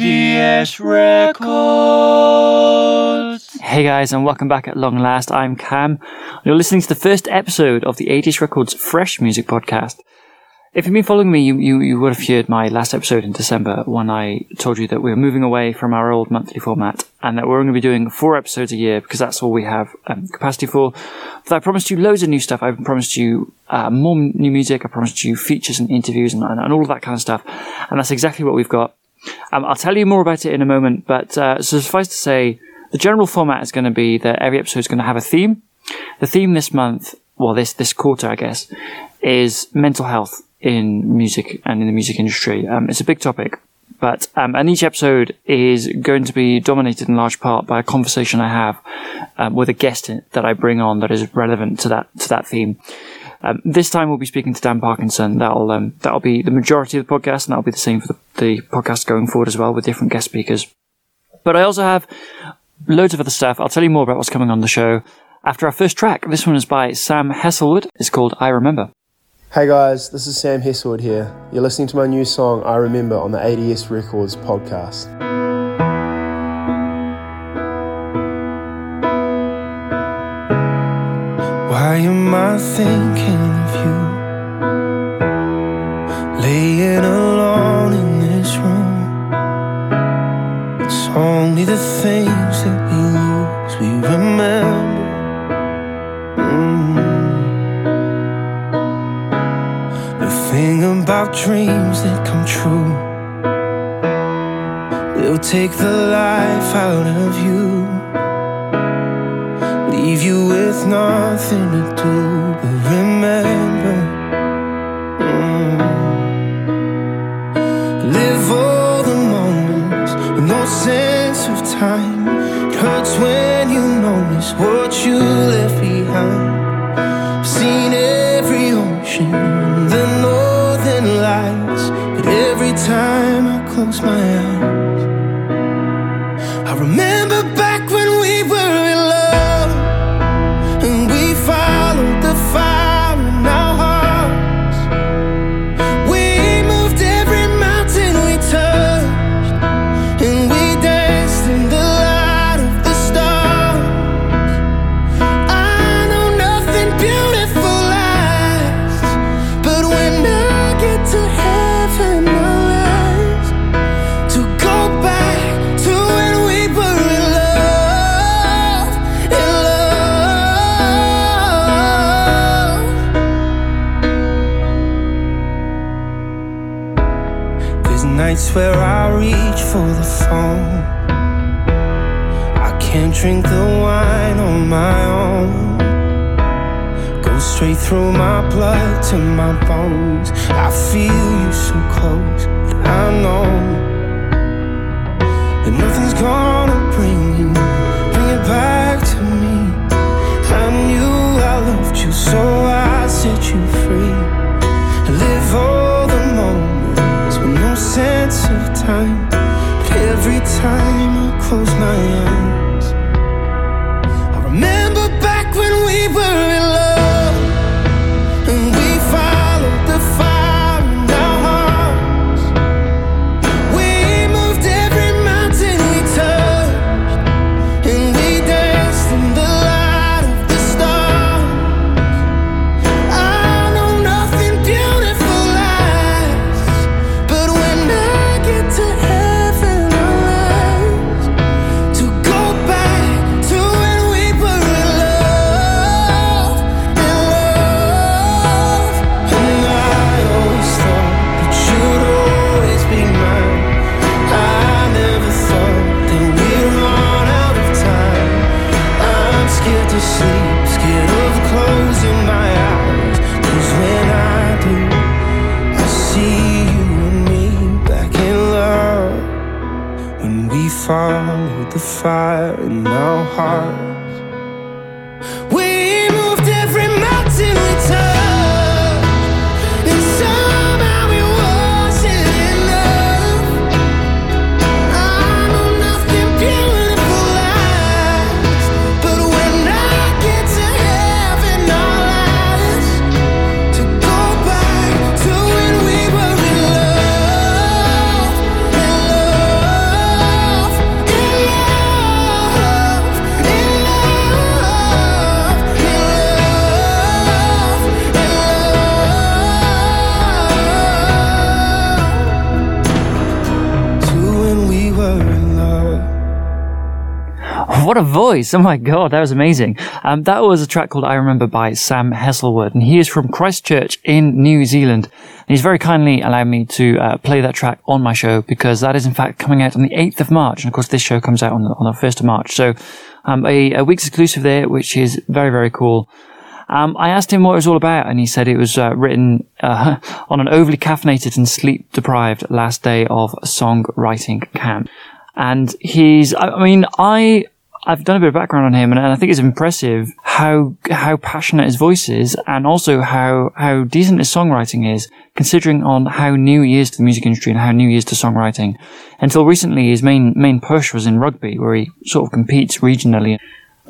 ADS Records. Hey guys, and welcome back at long last. I'm Cam. You're listening to the first episode of the ADS Records Fresh Music Podcast. If you've been following me, you, you, you would have heard my last episode in December when I told you that we were moving away from our old monthly format and that we're going to be doing four episodes a year because that's all we have um, capacity for. But I promised you loads of new stuff. I promised you uh, more new music. I promised you features and interviews and, and, and all of that kind of stuff. And that's exactly what we've got. Um, I'll tell you more about it in a moment, but uh, suffice to say, the general format is going to be that every episode is going to have a theme. The theme this month, well, this this quarter, I guess, is mental health in music and in the music industry. Um, it's a big topic, but um, and each episode is going to be dominated in large part by a conversation I have um, with a guest that I bring on that is relevant to that to that theme. Um, this time we'll be speaking to Dan Parkinson. That'll um, that'll be the majority of the podcast, and that'll be the same for the, the podcast going forward as well with different guest speakers. But I also have loads of other stuff. I'll tell you more about what's coming on the show after our first track. This one is by Sam Hesselwood. It's called I Remember. Hey guys, this is Sam Hesselwood here. You're listening to my new song I Remember on the ADS Records podcast. Why am I thinking of you? Laying alone in this room. It's only the things that we lose we remember. Mm. The thing about dreams that come true. They'll take the life out of you leave you with nothing to do but remember. Mm. Live all the moments with no sense of time. It hurts when you notice what you left behind. I've seen every ocean, the northern lights, but every time I close my eyes, Where I reach for the phone. I can't drink the wine on my own. Go straight through my blood to my bones. I feel you so close, but I know that nothing's gonna bring you, bring it back to me. I knew I loved you, so I set you free. I live sense of time. But every time I close my eyes, I remember back when we were what a voice! Oh my god, that was amazing. Um, that was a track called "I Remember" by Sam Hesselwood, and he is from Christchurch in New Zealand. And he's very kindly allowed me to uh, play that track on my show because that is in fact coming out on the eighth of March, and of course this show comes out on the, on the first of March. So, um, a, a week's exclusive there, which is very very cool. Um, I asked him what it was all about, and he said it was uh, written uh, on an overly caffeinated and sleep deprived last day of songwriting camp. And he's, I mean, I, I've done a bit of background on him and, I think it's impressive how, how passionate his voice is and also how, how decent his songwriting is considering on how new he is to the music industry and how new he is to songwriting. Until recently, his main, main push was in rugby where he sort of competes regionally.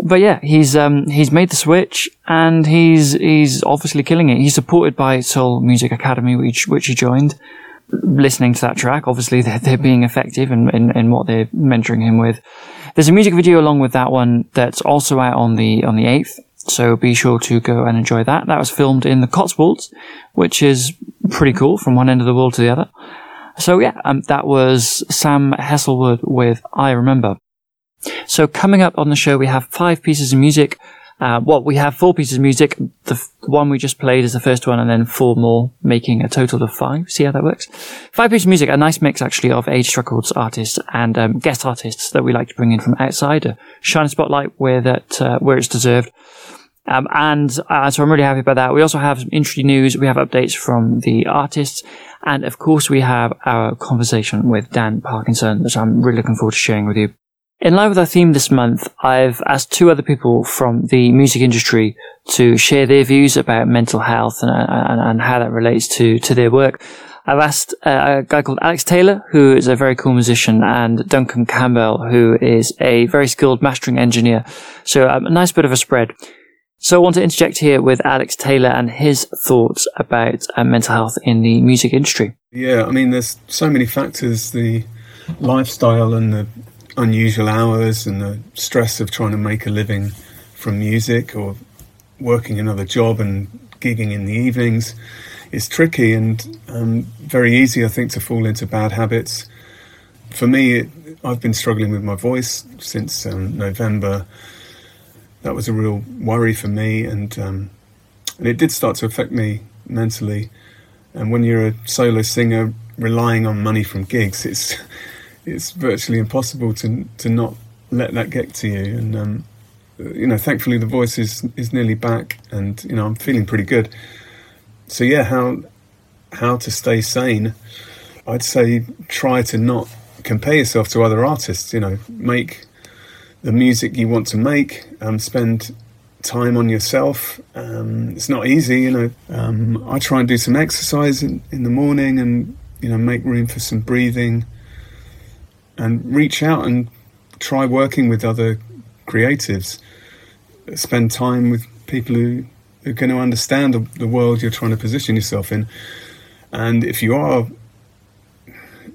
But yeah, he's um, he's made the switch and he's he's obviously killing it. He's supported by Soul Music Academy, which which he joined listening to that track. Obviously, they're, they're being effective in, in, in, what they're mentoring him with. There's a music video along with that one that's also out on the on the eighth. So be sure to go and enjoy that. That was filmed in the Cotswolds, which is pretty cool from one end of the world to the other. So yeah, um, that was Sam Hesselwood with I Remember. So coming up on the show, we have five pieces of music uh, well, we have four pieces of music. The, f- one we just played is the first one, and then four more, making a total of five. See how that works? Five pieces of music, a nice mix actually of ADS Records artists and um, guest artists that we like to bring in from outside, a shine a spotlight where that uh, where it's deserved. Um, and uh, so I'm really happy about that. We also have some interesting news. We have updates from the artists. And of course, we have our conversation with Dan Parkinson which I'm really looking forward to sharing with you. In line with our theme this month, I've asked two other people from the music industry to share their views about mental health and, and, and how that relates to, to their work. I've asked uh, a guy called Alex Taylor, who is a very cool musician, and Duncan Campbell, who is a very skilled mastering engineer. So um, a nice bit of a spread. So I want to interject here with Alex Taylor and his thoughts about uh, mental health in the music industry. Yeah, I mean, there's so many factors: the lifestyle and the unusual hours and the stress of trying to make a living from music or working another job and gigging in the evenings is tricky and um, very easy, I think, to fall into bad habits. For me, it, I've been struggling with my voice since um, November. That was a real worry for me, and um, and it did start to affect me mentally. And when you're a solo singer relying on money from gigs, it's it's virtually impossible to to not let that get to you. And um, you know, thankfully the voice is is nearly back, and you know I'm feeling pretty good. So yeah, how how to stay sane? I'd say try to not compare yourself to other artists. You know, make the music you want to make. Um, spend time on yourself. Um, it's not easy, you know. Um, I try and do some exercise in, in the morning and you know make room for some breathing and reach out and try working with other creatives. Spend time with people who are going to understand the, world you're trying to position yourself in. And if you are,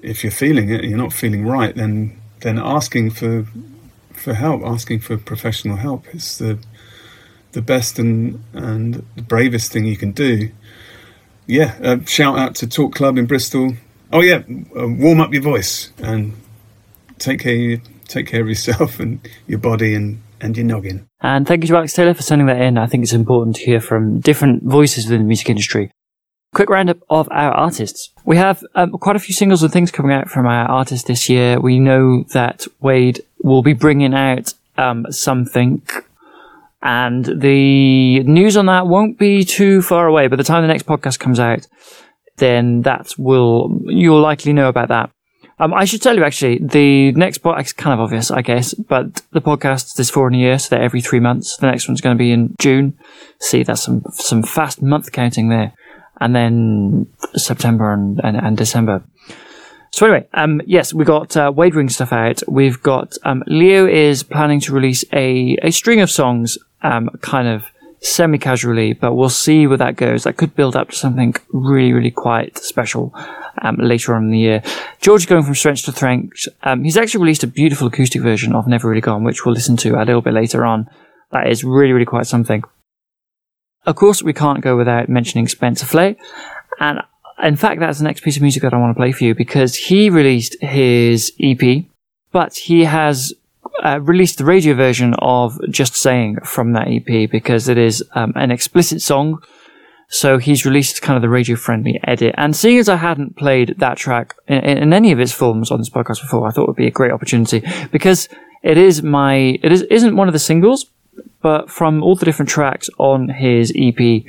if you're feeling it, and you're not feeling right, then then asking for for help, asking for professional help is the the best and and the bravest thing you can do. Yeah, uh, shout out to Talk Club in Bristol. Oh yeah, uh, warm up your voice and take care take care of yourself and your body and and your noggin. And thank you to Alex Taylor for sending that in. I think it's important to hear from different voices within the music industry. Quick roundup of our artists. We have um, quite a few singles and things coming out from our artists this year. We know that Wade will be bringing out um, something, and the news on that won't be too far away. By the time the next podcast comes out, then that will you'll likely know about that. Um, I should tell you actually, the next podcast is kind of obvious, I guess, but the podcast is four in a year, so they're every three months. The next one's going to be in June. See, that's some some fast month counting there, and then September and and, and December. So anyway, um, yes, we got uh, Ring stuff out. We've got um, Leo is planning to release a a string of songs, um, kind of semi-casually, but we'll see where that goes. That could build up to something really, really quite special um, later on in the year. George going from strength to strength. Um, he's actually released a beautiful acoustic version of Never Really Gone, which we'll listen to a little bit later on. That is really, really quite something. Of course, we can't go without mentioning Spencer Flay. And in fact, that's the next piece of music that I want to play for you because he released his EP, but he has uh, released the radio version of Just Saying from that EP because it is um, an explicit song. So he's released kind of the radio friendly edit. And seeing as I hadn't played that track in, in, any of its forms on this podcast before, I thought it would be a great opportunity because it is my, it is, isn't one of the singles, but from all the different tracks on his EP,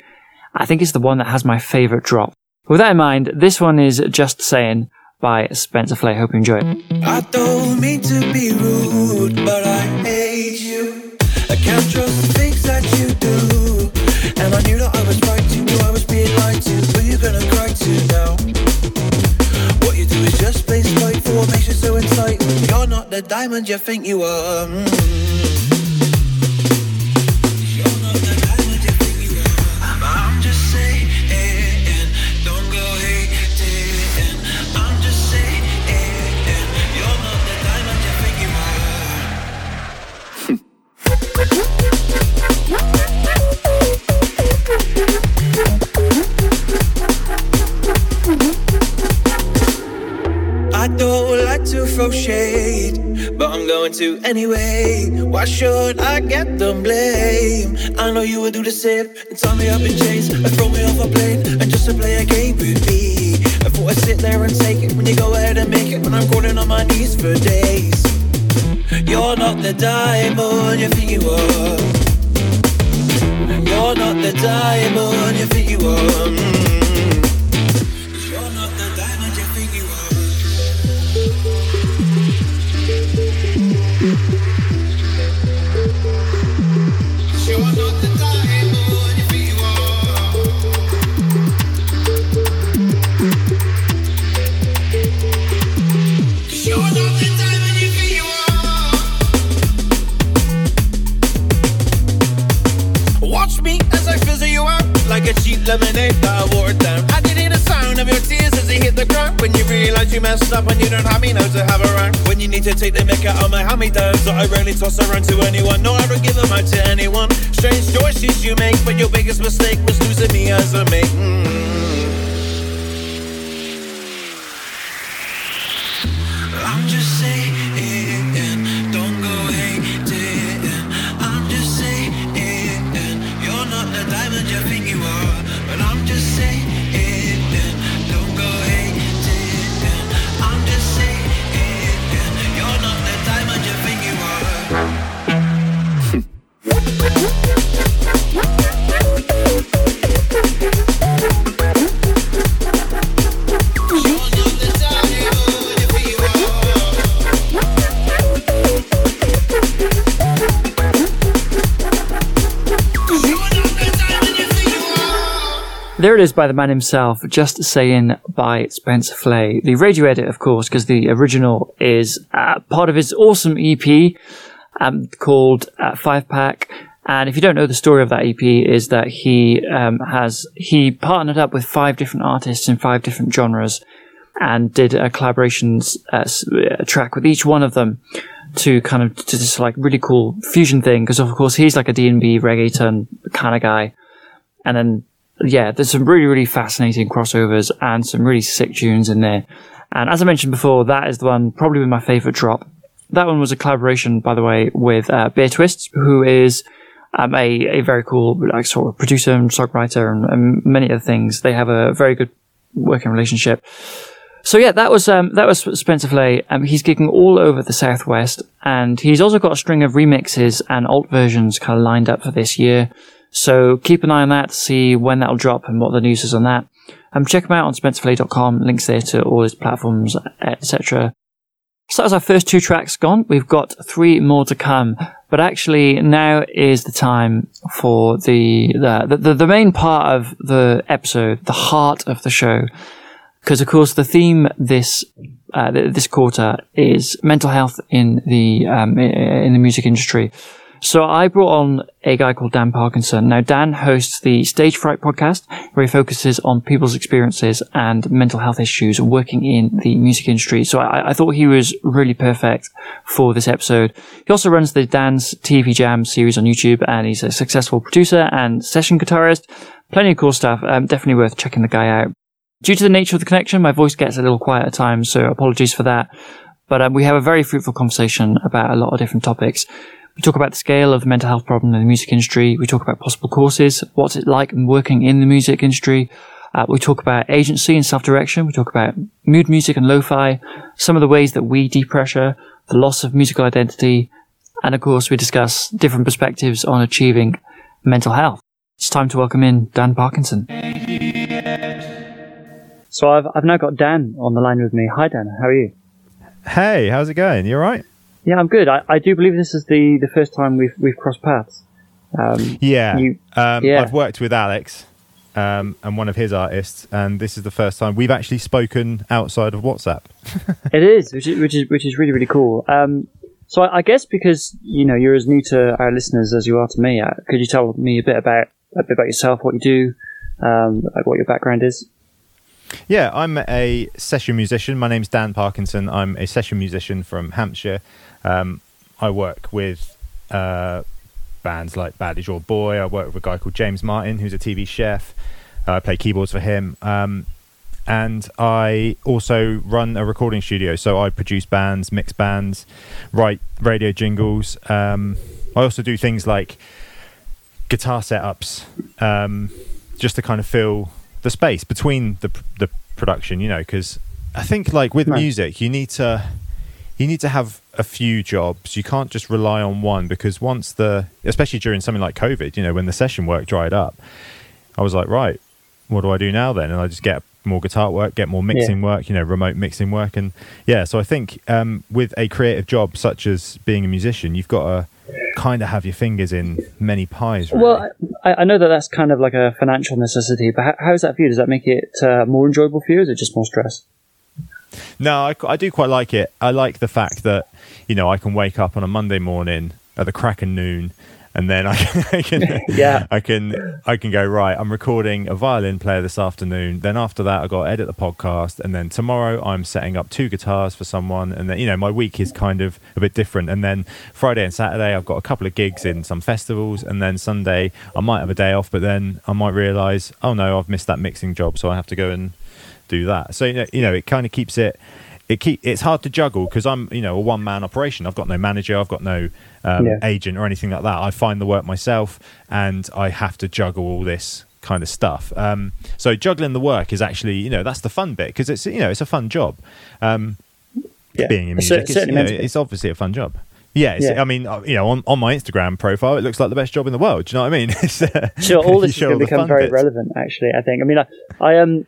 I think it's the one that has my favorite drop. With that in mind, this one is Just Saying by Spencer Flay. Hope you enjoy it. I don't mean to be rude, but I hate you. I can't trust the things that you do. And I knew that I was right to, knew I was being lied to. Who you gonna cry to now? What you do is just play spiteful, what makes you so entitled. You're not the diamond you think you are. Mm. Going to anyway. Why should I get the blame? I know you would do the same and tie me up in chains and throw me off a plane and just to play a game with me. I thought I'd sit there and take it when you go ahead and make it when I'm crawling on my knees for days. You're not the diamond you think you are. You're not the diamond you think you are. Mm. When you realize you messed up and you don't have me now to have around. When you need to take the mick out of my hand me downs that I rarely toss around to anyone. No, I don't give them out to anyone. Strange choices you make, but your biggest mistake was losing me as a mate. Mm. Are. There it is by the man himself, Just Saying by Spencer Flay. The radio edit, of course, because the original is uh, part of his awesome EP um, called uh, Five Pack. And if you don't know the story of that EP, is that he um, has he partnered up with five different artists in five different genres, and did a collaborations uh, uh, track with each one of them to kind of to this like really cool fusion thing. Because of course he's like a D and B reggaeton kind of guy, and then yeah, there's some really, really fascinating crossovers and some really sick tunes in there. And as I mentioned before, that is the one probably my favorite drop. That one was a collaboration, by the way, with uh, Bear Twists, who is um, a, a very cool like sort of producer and songwriter and, and many other things. They have a very good working relationship. So yeah, that was um, that was Spencer Flay. Um, he's gigging all over the southwest, and he's also got a string of remixes and alt versions kind of lined up for this year. So keep an eye on that see when that'll drop and what the news is on that. Um, check him out on spencerflay.com. Links there to all his platforms, etc. So that was our first two tracks gone. We've got three more to come. But actually, now is the time for the the, the, the main part of the episode, the heart of the show. Because of course, the theme this uh, this quarter is mental health in the um, in the music industry. So I brought on a guy called Dan Parkinson. Now Dan hosts the Stage Fright podcast, where he focuses on people's experiences and mental health issues working in the music industry. So I, I thought he was really perfect for this episode. He also runs the Dan's TV Jam series on YouTube, and he's a successful producer and session guitarist. Plenty of cool stuff. Um, definitely worth checking the guy out. Due to the nature of the connection, my voice gets a little quiet at times, so apologies for that. But um, we have a very fruitful conversation about a lot of different topics. We talk about the scale of the mental health problem in the music industry. We talk about possible courses. What's it like working in the music industry? Uh, we talk about agency and self-direction. We talk about mood music and lo-fi, some of the ways that we depressure, the loss of musical identity, and of course we discuss different perspectives on achieving mental health. It's time to welcome in Dan Parkinson. So I've, I've now got Dan on the line with me. Hi Dan, how are you? Hey, how's it going? You all right? Yeah, I'm good. I, I do believe this is the, the first time we've we've crossed paths. Um, Yeah. You- um, yeah. I've worked with Alex um, and one of his artists, and this is the first time we've actually spoken outside of WhatsApp. It is, which is which is which is really really cool. Um, so I, I guess because you know you're as new to our listeners as you are to me, uh, could you tell me a bit about a bit about yourself, what you do, um, like what your background is? Yeah, I'm a session musician. My name's Dan Parkinson. I'm a session musician from Hampshire. Um, I work with uh, bands like Bad Is Your Boy. I work with a guy called James Martin, who's a TV chef. Uh, I play keyboards for him. Um, and I also run a recording studio. So I produce bands, mix bands, write radio jingles. Um, I also do things like guitar setups, um, just to kind of fill the space between the the production. You know, because I think like with music, you need to you need to have a few jobs. You can't just rely on one because once the, especially during something like COVID, you know, when the session work dried up, I was like, right, what do I do now then? And I just get more guitar work, get more mixing work, you know, remote mixing work, and yeah. So I think um, with a creative job such as being a musician, you've got to kind of have your fingers in many pies. Really. Well, I, I know that that's kind of like a financial necessity, but how, how is that for you? Does that make it uh, more enjoyable for you, or is it just more stress? No, I, I do quite like it. I like the fact that you know I can wake up on a Monday morning at the crack of noon, and then I can, I can Yeah. I can I can go right. I'm recording a violin player this afternoon. Then after that, I got to edit the podcast, and then tomorrow I'm setting up two guitars for someone, and then you know my week is kind of a bit different. And then Friday and Saturday I've got a couple of gigs in some festivals, and then Sunday I might have a day off, but then I might realise oh no I've missed that mixing job, so I have to go and do that. So you know, you know it kind of keeps it. It keep it's hard to juggle because I'm you know a one man operation. I've got no manager. I've got no um, Yeah. agent or anything like that. I find the work myself, and I have to juggle all this kind of stuff. Um, so juggling the work is actually you know that's the fun bit because it's you know it's a fun job. Um, Yeah, being in music, it's, you know, meant to be. it's obviously a fun job. Yeah, it's, Yeah. I mean, uh, you know, on, on my Instagram profile, it looks like the best job in the world. Do you know what I mean? It's, uh, Sure, all this is going to become very bits. relevant. Actually, I think. I mean, I, I um,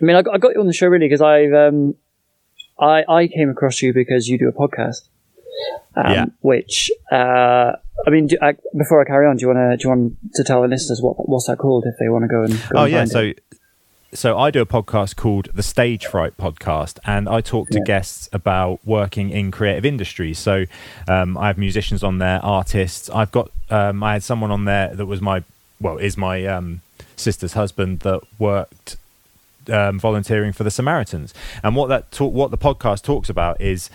I mean, I got, I got you on the show really because I've um, I I came across you because you do a podcast. Um, Yeah. Which uh, I mean, do, I, before I carry on, do you want to do you want to tell the listeners what what's that called if they want to go and go Oh and yeah, so it? so I do a podcast called the Stage Fright Podcast, and I talk to Yeah. guests about working in creative industries. So um, I have musicians on there, artists. I've got um, I had someone on there that was my well is my um, sister's husband that worked um, volunteering for the Samaritans. And what that talk, what the podcast talks about is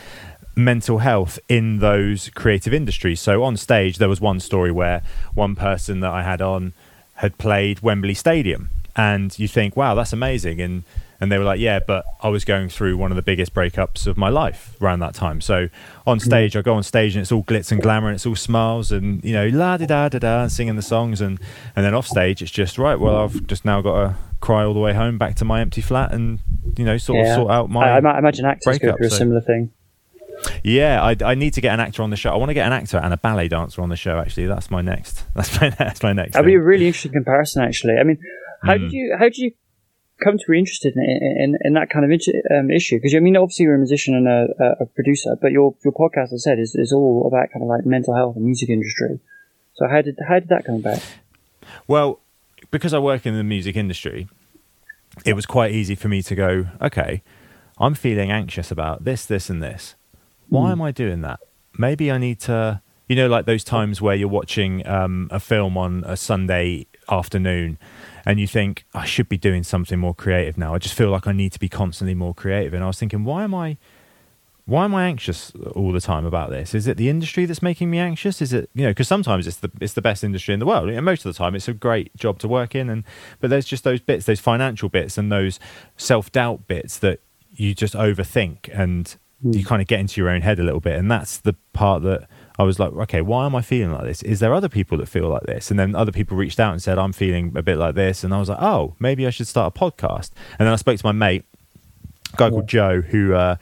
mental health in those creative industries. So on stage, there was one story where one person that I had on had played Wembley Stadium, and you think, wow, that's amazing, and and they were like, yeah, but I was going through one of the biggest breakups of my life around that time. So on mm. stage, I go on stage and it's all glitz and glamour and it's all smiles and you know la da da da da singing the songs and and then off stage it's just right. Well, I've just now got to cry all the way home back to my empty flat and you know sort of sort out my I, I imagine actors go breakup, through a so- similar thing. yeah, I, I need to get an actor on the show. I want to get an actor and a ballet dancer on the show. Actually, that's my next. That's my that's my next. That'd be a really interesting comparison, actually. I mean, how Mm. did you how did you come to be interested in in, in that kind of issue- um, issue? Because I mean, obviously you're a musician and a, a- producer, but your your podcast, as I said, is, is all about kind of like mental health and music industry. So how did how did that come about? Well, because I work in the music industry, it was quite easy for me to go, okay, I'm feeling anxious about this, this, and this. Why am I doing that? Maybe I need to, you know, like those times where you're watching um, a film on a Sunday afternoon and you think, I should be doing something more creative now. I just feel like I need to be constantly more creative. And I was thinking, why am I. Why am I anxious all the time about this? Is it the industry that's making me anxious? Is it you know because sometimes it's the it's the best industry in the world. And most of the time, it's a great job to work in, and but there's just those bits, those financial bits, and those self doubt bits that you just overthink. And you hmm. kind of get into your own head a little bit, and that's the part that I was like, okay, why am I feeling like this? Is there other people that feel like this? And then other people reached out and said, I'm feeling a bit like this. And I was like, oh, maybe I should start a podcast. And then I spoke to my mate, a guy called Joe, who uh,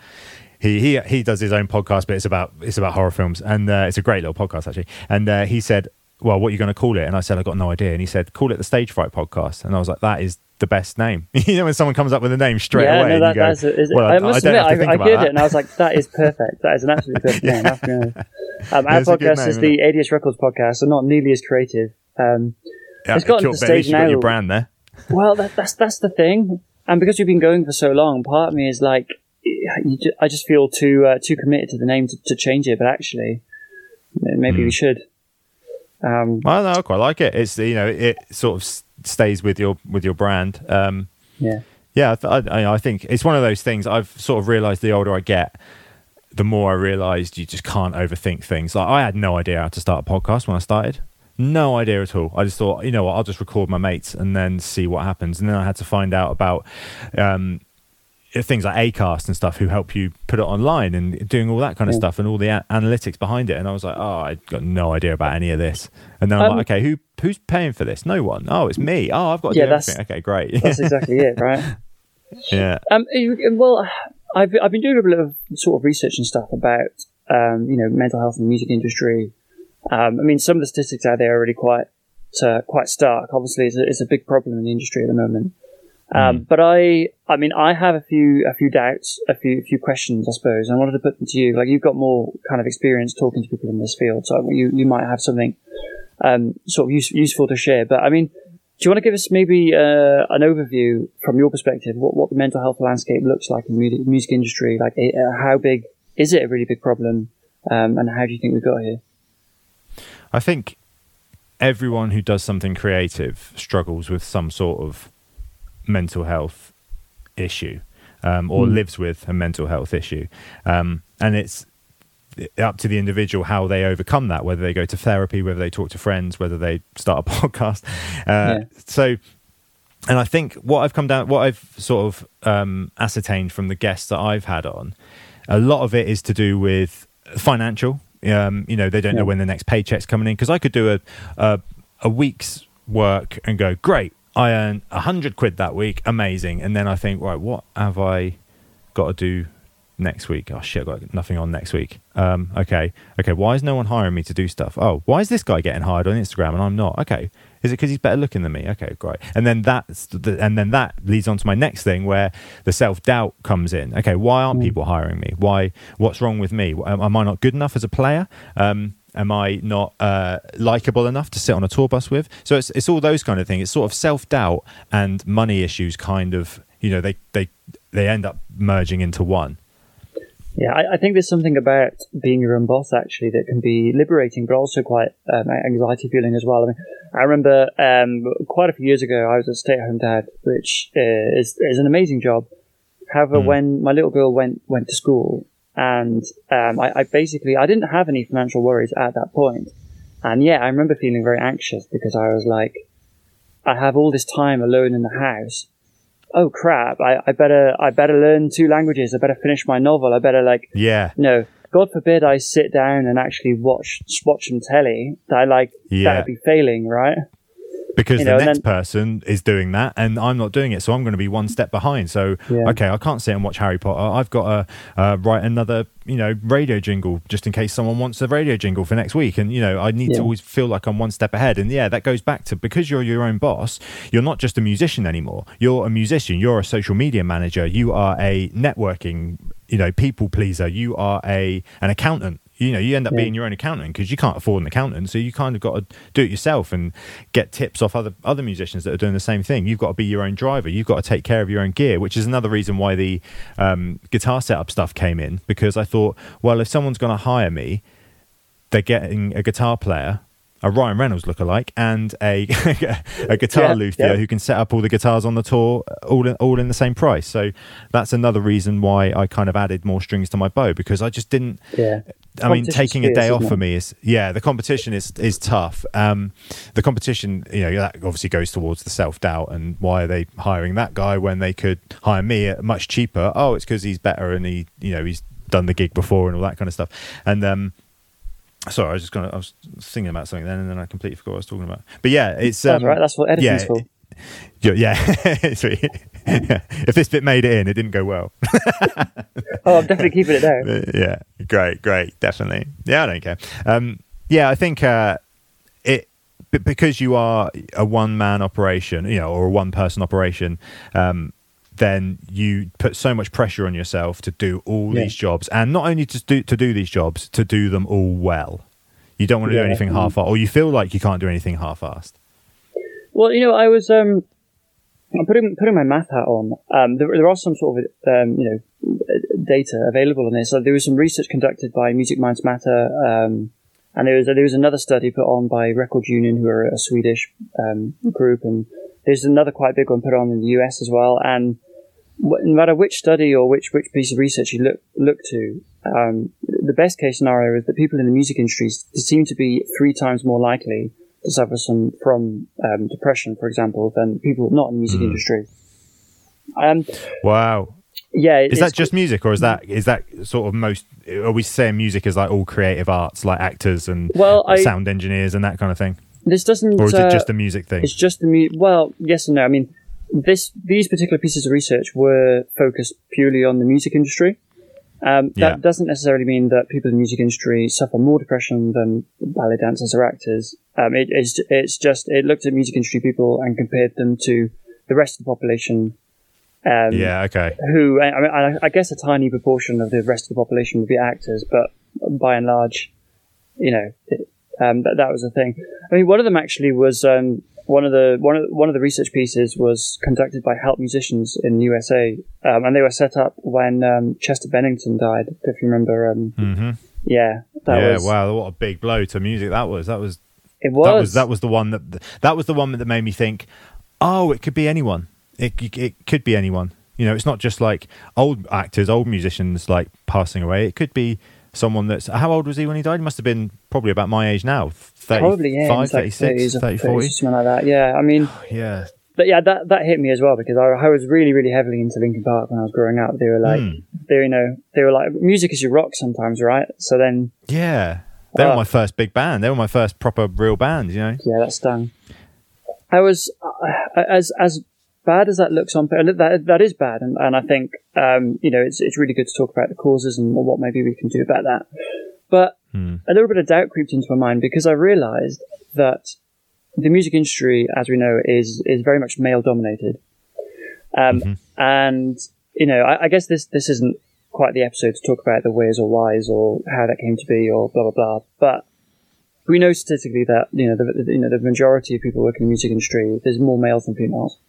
he he he does his own podcast, but it's about it's about horror films, and uh, it's a great little podcast actually. And uh, he said, well, what are you going to call it? And I said, I got no idea. And he said, call it the Stage Fright Podcast. And I was like, that is the best name. you know, when someone comes up with a name straight yeah, away, no, that, you go, that's a, is, well, I must I admit, have to think I, I heard it and I was like, that is perfect. That is an absolutely perfect name. Gonna- Um, our It's a good podcast name, is the ADS Records podcast, so not nearly as creative. Um, Yeah, it's gotten to the stage you got your now- brand there. well, that, that's that's the thing, and because we've been going for so long, part of me is like, you ju- I just feel too uh, too committed to the name to, to change it. But actually, maybe Hmm. we should. Um, Well, no, I quite like it. It's you know, it sort of stays with your with your brand. Um, yeah, yeah, I, I, I think it's one of those things. I've sort of realised the older I get, the more I realised you just can't overthink things. Like I had no idea how to start a podcast when I started. No idea at all. I just thought, you know what, I'll just record my mates and then see what happens. And then I had to find out about um, things like Acast and stuff who help you put it online and doing all that kind of stuff and all the a- analytics behind it. And I was like, oh, I got no idea about any of this. And then I'm Um, like, okay, who who's paying for this? No one. Oh, it's me. Oh, I've got to Yeah, do that's- everything. Okay, great. that's exactly it, right? yeah. Um, well, I've I've been doing a bit of sort of research and stuff about um, you know mental health in the music industry. Um, I mean, some of the statistics out there are really quite uh, quite stark. Obviously, it's a, it's a big problem in the industry at the moment. Um, But I, I mean, I have a few a few doubts, a few a few questions, I suppose. and I wanted to put them to you. Like you've got more kind of experience talking to people in this field, so you you might have something um, sort of use, useful to share. But I mean, do you want to give us maybe uh, an overview from your perspective what, what the mental health landscape looks like in the music, music industry? Like, uh, how big is it a really big problem, um, and how do you think we got here? I think everyone who does something creative struggles with some sort of mental health issue um, or lives with a mental health issue. Um, and it's up to the individual how they overcome that, whether they go to therapy, whether they talk to friends, whether they start a podcast. Uh, Yeah. So, and I think what I've come down, what I've sort of um, ascertained from the guests that I've had on, a lot of it is to do with financial. Um, you know, they don't know when the next paycheck's coming in because I could do a, a a week's work and go, great, I earn a hundred quid that week, amazing, and then I think, right, what have I got to do next week? Oh shit, I've got nothing on next week. Um, okay, okay, why is no one hiring me to do stuff? Oh, why is this guy getting hired on Instagram and I'm not? Okay, is it because he's better looking than me? Okay, great. And then that's the, and then that leads on to my next thing where the self doubt comes in. Okay, why aren't people hiring me? Why? What's wrong with me? Am, am I not good enough as a player? Um, am I not uh, likable enough to sit on a tour bus with? So it's it's all those kind of things. It's sort of self doubt and money issues. Kind of, you know, they they they end up merging into one. Yeah, I, I think there's something about being your own boss actually that can be liberating, but also quite um, anxiety feeling as well. I mean, I remember um, quite a few years ago, I was a stay-at-home dad, which uh, is is an amazing job. However, when my little girl went went to school, and um, I, I basically I didn't have any financial worries at that point, and yeah, I remember feeling very anxious because I was like, I have all this time alone in the house. Oh crap! I, I better I better learn two languages. I better finish my novel. I better like Yeah, no. God forbid I sit down and actually watch watch some telly. That like Yeah. that would be failing, right? Because You the know, and next then- person is doing that and I'm not doing it, so I'm going to be one step behind. So Yeah. okay, I can't sit and watch Harry Potter. I've got to uh, write another, you know, radio jingle just in case someone wants a radio jingle for next week. And you know, I need Yeah. to always feel like I'm one step ahead. And yeah, that goes back to because you're your own boss. You're not just a musician anymore. You're a musician. You're a social media manager. You are a networking, you know, people pleaser. You are a an accountant. You know, you end up Yeah. being your own accountant because you can't afford an accountant, so you kind of got to do it yourself and get tips off other other musicians that are doing the same thing. You've got to be your own driver. You've got to take care of your own gear, which is another reason why the um, guitar setup stuff came in because I thought, well, if someone's going to hire me, they're getting a guitar player. A Ryan Reynolds lookalike and a a guitar Yeah, luthier yeah. who can set up all the guitars on the tour all in, all in the same price. So that's another reason why I kind of added more strings to my bow because I just didn't Yeah. I mean, taking a day off for me is yeah. The competition is is tough. Um, the competition, you know, that obviously goes towards the self doubt and why are they hiring that guy when they could hire me at much cheaper? Oh, it's because he's better and he, you know, he's done the gig before and all that kind of stuff. And um, sorry, I was just gonna I was thinking about something then, and then I completely forgot what I was talking about. But yeah, it's That's um, right. That's what editing's yeah, for. Yeah, yeah. If this bit made it in, it didn't go well. Oh, I'm definitely keeping it there. Yeah, great, great, definitely. Yeah, I don't care. Um, yeah, I think uh, it because you are a one man operation, you know, or a one person operation. Um, then you put so much pressure on yourself to do all Yeah. these jobs, and not only to do to do these jobs, to do them all well. You don't want to Yeah. do anything half-assed, or you feel like you can't do anything half-assed. Well, you know, I was um, I'm putting putting my math hat on. Um, there, there are some sort of um, you know data available on this. So there was some research conducted by Music Minds Matter, um, and there was there was another study put on by Record Union, who are a Swedish um, group, and there's another quite big one put on in the US as well. And no matter which study or which which piece of research you look look to, um, the best case scenario is that people in the music industry seem to be three times more likely suffer some from um, depression, for example, than people not in the music industry. Um, Wow, yeah, is that just music, or is that is that sort of most? Are we saying music is like all creative arts, like actors and Well, I- sound engineers and that kind of thing, this doesn't? or is uh, it just a music thing? It's just the mu- well, yes and no. I mean, this these particular pieces of research were focused purely on the music industry. Um, that Yeah. doesn't necessarily mean that people in the music industry suffer more depression than ballet dancers or actors. Um, it, it's it's just it looked at music industry people and compared them to the rest of the population. Um, yeah, okay. who I, I, mean, I, I guess a tiny proportion of the rest of the population would be actors, but by and large, you know, it, um, that that was the thing. I mean, one of them actually was um, one of the one of one of the research pieces was conducted by help musicians in the USA, um, and they were set up when um, Chester Bennington died. If you remember, um, hmm yeah, that yeah, was wow, what a big blow to music that was. That was it was that was that was the one that that was the one that made me think, oh, it could be anyone. It it could be anyone. You know, it's not just like old actors, old musicians like passing away. It could be someone that's how old was he when he died? He must have been probably about my age now, 35, probably yeah, it was like 36, 30, 40. something like that. Yeah, I mean. Yeah. but yeah, that that hit me as well because I, I was really really heavily into Linkin Park when I was growing up. They were like, Hmm. they were, you know, they were like, music is your rock sometimes, right? So then, Yeah. They were my first big band. They were my first proper real band, you know? yeah, that stung. I was uh, as as bad as that looks on paper. That that is bad, and, and I think um, you know it's it's really good to talk about the causes and what maybe we can do about that. But Hmm. a little bit of doubt creeped into my mind because I realised that the music industry, as we know, is is very much male dominated. Um, Mm-hmm. And you know, I, I guess this this isn't quite the episode to talk about the where's or whys or how that came to be or blah blah blah. But we know statistically that you know the, the- you know the majority of people working in the music industry there's more males than females.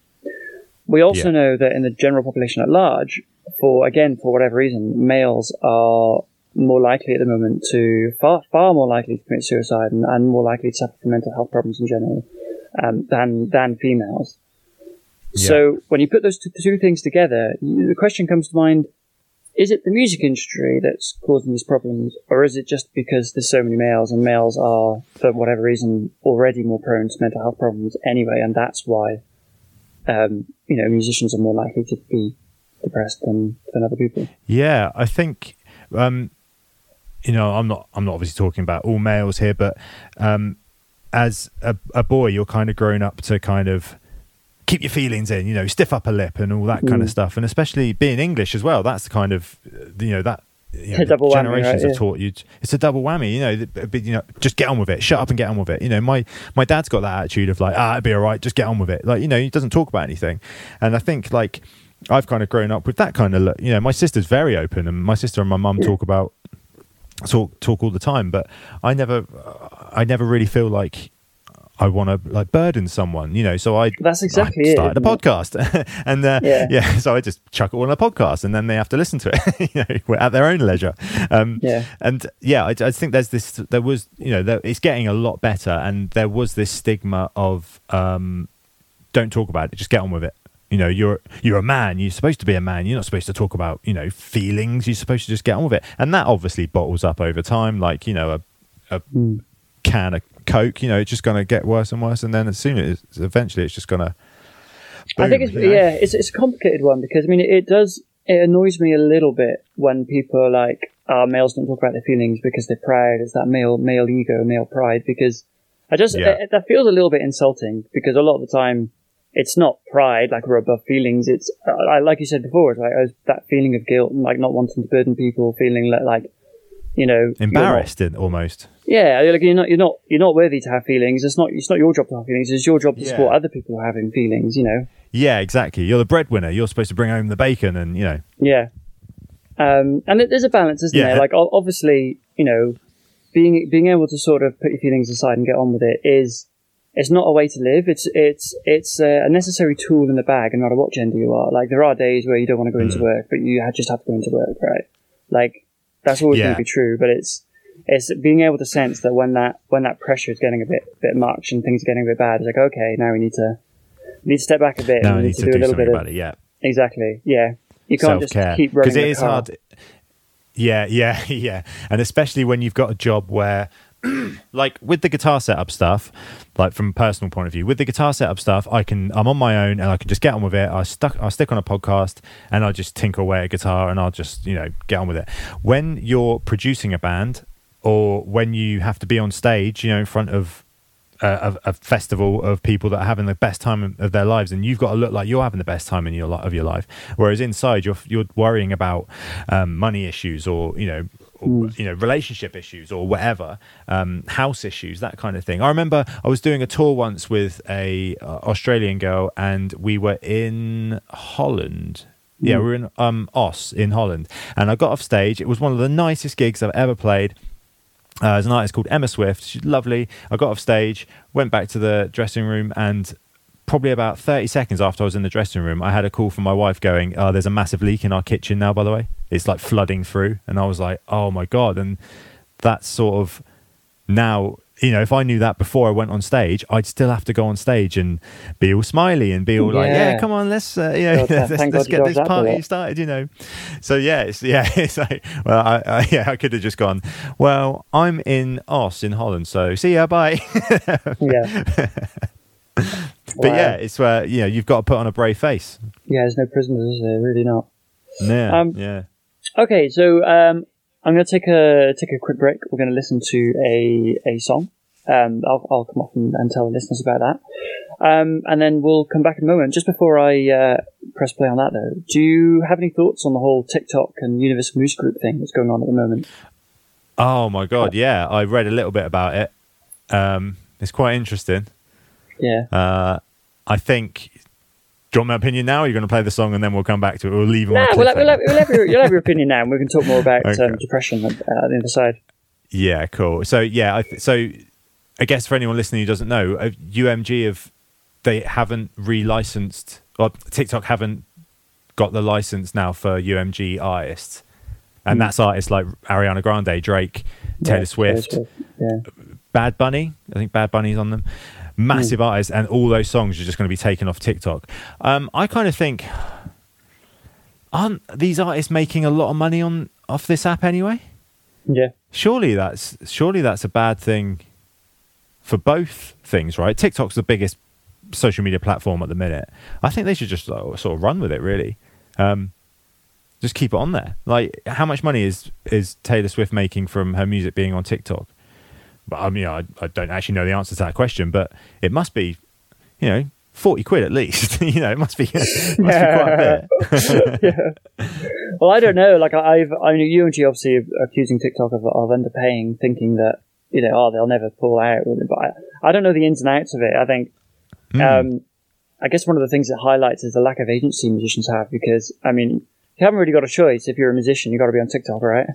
We also Yeah. know that in the general population at large, for again for whatever reason, males are more likely at the moment to far far more likely to commit suicide and, and more likely to suffer from mental health problems in general um, than than females. So when you put those two, two things together, the question comes to mind: Is it the music industry that's causing these problems, or is it just because there's so many males and males are, for whatever reason, already more prone to mental health problems anyway, and that's why, um, you know, musicians are more likely to be depressed than, than other people. Yeah, I think um, you know, I'm not I'm not obviously talking about all males here, but um, as a, a boy, you're kind of grown up to kind of keep your feelings in, you know, stiff upper lip and all that kind of Mm. stuff, and especially being English as well. That's the kind of you know that. You know, Double whammy, generations right? have Yeah. taught you. It's a double whammy, you know. But, you know, just get on with it. Shut up and get on with it. You know, my my dad's got that attitude of like, ah, it'll be all right. Just get on with it. Like, you know, he doesn't talk about anything. And I think like I've kind of grown up with that kind of look. You know, my sister's very open, and my sister and my mum talk about talk talk all the time. But I never, I never really feel like I want to like burden someone. You know, so I That's exactly I it, started a it? podcast, and uh, Yeah. yeah. so I just chuck it all on a podcast, and then they have to listen to it. you know, at their own leisure. Um, Yeah. and yeah, I, I think there's this. There was, you know, there, it's getting a lot better, and there was this stigma of um, don't talk about it, just get on with it. You know, you're you're a man. You're supposed to be a man. You're not supposed to talk about you know feelings. You're supposed to just get on with it, and that obviously bottles up over time. Like you know, a a Hmm. can of coke. You know, it's just going to get worse and worse, and then as soon as eventually, it's just going to. I think it's yeah, it's it's a complicated one because I mean it, it does it annoys me a little bit when people are like uh, males don't talk about their feelings because they're proud. It's that male male ego, male pride. Because I just Yeah. it- that feels a little bit insulting because a lot of the time it's not pride like we're above feelings. It's uh, I- like you said before, it's like uh, that feeling of guilt and like not wanting to burden people, feeling like, like you know not- Embarrassed in, almost. Yeah, like you're not you're not you're not worthy to have feelings. It's not it's not your job to have feelings. It's your job to Yeah. support other people having feelings. You know. Yeah, exactly. You're the breadwinner. You're supposed to bring home the bacon, and you know. Yeah. Um, and it, there's a balance, isn't Yeah. there? Like obviously, you know, being being able to sort of put your feelings aside and get on with it is it's not a way to live. It's it's it's a necessary tool in the bag, no matter what gender you are. Like there are days where you don't want to go Mm. into work, but you just have to go into work, right? Like that's always going to be true. But it's it's being able to sense that when that when that pressure is getting a bit bit much and things are getting a bit bad, it's like okay, now we need to we need to step back a bit. Now and we need to do, a little bit of it. Yeah. exactly, yeah. You can't self care just keep running it the is car. hard. Yeah, yeah, yeah, and especially when you've got a job where, like with the guitar setup stuff, like from a personal point of view, with the guitar setup stuff, I can I'm on my own and I can just get on with it. I stuck I stick on a podcast and I just tinker away at guitar and I'll just you know get on with it. When you're producing a band or when you have to be on stage, you know, in front of a, a, a festival of people that are having the best time of their lives, and you've got to look like you're having the best time in your li- of your life. Whereas inside, you're you're worrying about um, money issues, or you know, or, you know, relationship issues, or whatever, um, house issues, that kind of thing. I remember I was doing a tour once with a uh, Australian girl, and we were in Holland. Yeah, we were in um, Oss in Holland, and I got off stage. It was one of the nicest gigs I've ever played. Uh, there's an artist called Emma Swift. She's lovely. I got off stage, went back to the dressing room, and probably about 30 seconds after I was in the dressing room, I had a call from my wife going, oh, There's a massive leak in our kitchen now, by the way. It's like flooding through. And I was like, Oh my God. And that's sort of now, you know, if I knew that before I went on stage, I'd still have to go on stage and be all smiley and be all like, Yeah. Yeah, come on, let's, uh, you know, God, let's, let's get this party started, you know. So yeah, it's yeah, it's like well, I, I yeah, I could have just gone. Well, I'm in Oss in Holland, so see ya, bye. yeah. but Wow. yeah, it's where you know you've got to put on a brave face. Yeah, there's no prisoners, is there? Really not. Yeah, Um, yeah. Okay, so um, I'm going to take a take a quick break. We're going to listen to a a song. Um, I'll, I'll come off and, and tell the listeners about that, um, and then we'll come back in a moment. Just before I uh, press play on that, though, do you have any thoughts on the whole TikTok and Universal Music Group thing that's going on at the moment? Oh my god, yeah. I read a little bit about it. Um, it's quite interesting. Yeah, Uh, I think. Do you want my opinion now? Or are you going to play the song and then we'll come back to it? We'll leave. on nah, we'll have, we'll, have, we'll have your, you'll have your opinion now, and we can talk more about Okay. um, depression at, uh, the other side. Yeah, cool. So yeah, I th- so I guess for anyone listening who doesn't know, uh, UMG have they haven't relicensed or TikTok haven't got the license now for UMG artists, and that's artists like Ariana Grande, Drake, Taylor Yeah, Swift, Yeah, Bad Bunny. I think Bad Bunny's on them. Massive artists, and all those songs are just going to be taken off TikTok. Um, I kind of think, aren't these artists making a lot of money on off this app anyway? yeah, surely that's surely that's a bad thing for both things, right? TikTok's the biggest social media platform at the minute. I think they should just uh, sort of run with it, really. Um, just keep it on there. Like, how much money is is Taylor Swift making from her music being on TikTok? But I mean, I, I don't actually know the answer to that question, but it must be, you know, forty quid at least. you know, it must be, it must be quite a bit. Well, I don't know. Like I've, I mean, UMG obviously are accusing TikTok of, of underpaying, thinking that you know, oh, they'll never pull out. But I, I don't know the ins and outs of it. I think, Hmm. um, I guess one of the things it highlights is the lack of agency musicians have. Because I mean, you haven't really got a choice. If you're a musician, You've got to be on TikTok, right?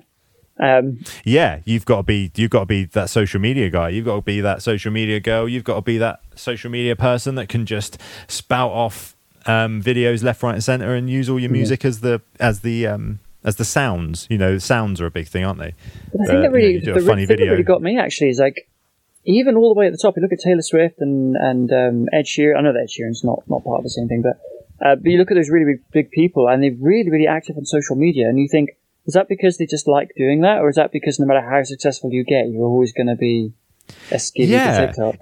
Um, Yeah, you've got to be you've got to be that social media guy. You've got to be that social media girl. You've got to be that social media person that can just spout off um, videos left, right, and center, and use all your music as the as the um, as the sounds. You know, sounds are a big thing, aren't they? But the Uh, thing that you know, you do a the funny thing that video. really got me actually is like, even all the way at the top, you look at Taylor Swift and and um, Ed Sheeran. I know that Ed Sheeran's not not part of the same thing, but uh, but you look at those really big, big people, and they're really really active on social media, and you think, is that because they just like doing that, or is that because no matter how successful you get, you're always going to be a skivvy Yeah. TikTok?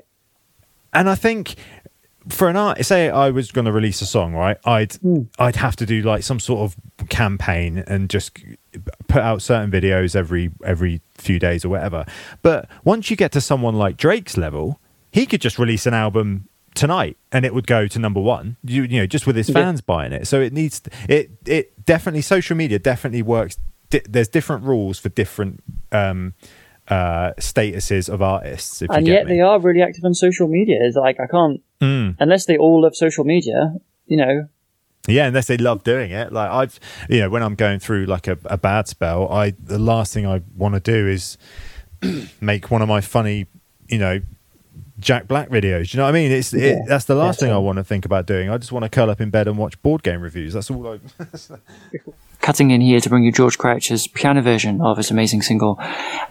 and I think for an art, say I was going to release a song, right? I'd hmm. I'd have to do like some sort of campaign and just put out certain videos every every few days or whatever. But once you get to someone like Drake's level, he could just release an album tonight and it would go to number one. You you know just with his Yeah. fans buying it. So it needs it it definitely social media definitely works. Di- there's different rules for different um uh statuses of artists. If and you get yet me. they are really active on social media. It's like I can't Mm. unless they all love social media. You know, Yeah, unless they love doing it. Like I've, you know, when I'm going through like a, a bad spell, I the last thing I want to do is make one of my funny, you know, Jack Black videos. Do you know what I mean? It's it, Yeah. that's the last Yeah, thing I want to think about doing. I just want to curl up in bed and watch board game reviews. That's all I. cutting in here to bring you George Croucher's piano version of his amazing single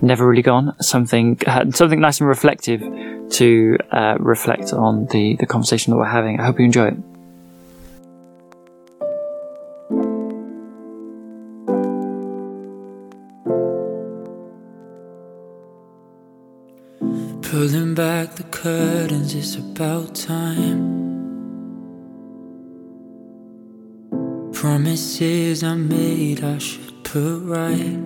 "Never Really Gone." Something uh, something nice and reflective to uh, reflect on the the conversation that we're having. I hope you enjoy it. Pulling back the curtains, it's about time. Promises I made, I should put right.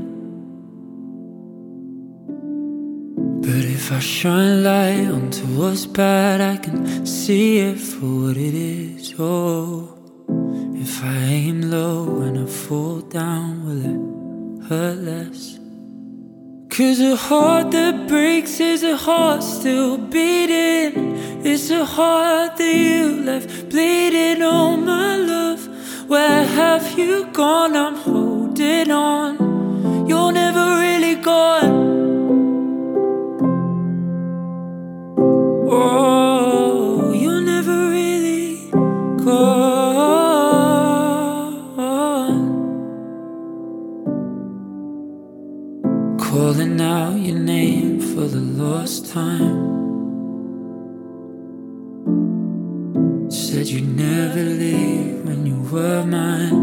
But if I shine light onto what's bad, I can see it for what it is. Oh, if I aim low and I fall down, will it hurt less? Cause a heart that breaks is a heart still beating. It's a heart that you left bleeding. Oh, my love, where have you gone? I'm holding on. You're never really gone. Oh, you're never really gone. Calling out your name for the last time. Said you'd never leave when you were mine.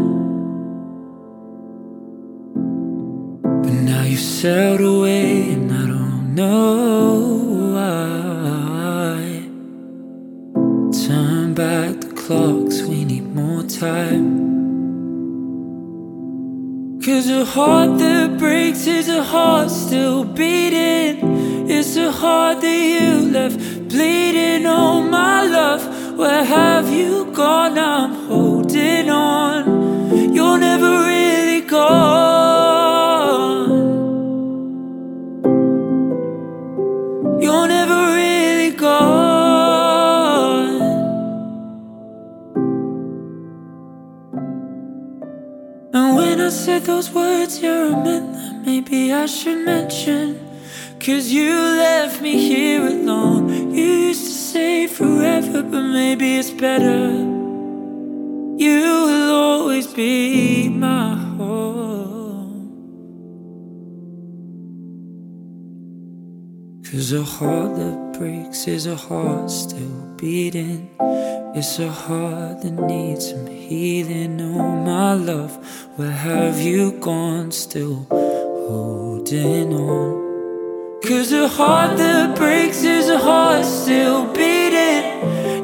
But now you've sailed away, and I don't know why. Turn back the clocks, we need more time. Cause a heart that breaks is a heart still beating. It's a heart that you left bleeding. Oh, my love, where have you gone? I'm holding on. You're never really gone. You're never really gone. And when I said those words, yeah, I meant that maybe I should mention. Cause you left me here alone. You used to say forever, but maybe it's better. You will always be my home. Cause a heart that breaks is a heart still beating. It's a heart that needs some healing. Oh, my love, where have you gone? Still holding on. Cause a heart that breaks is a heart still beating.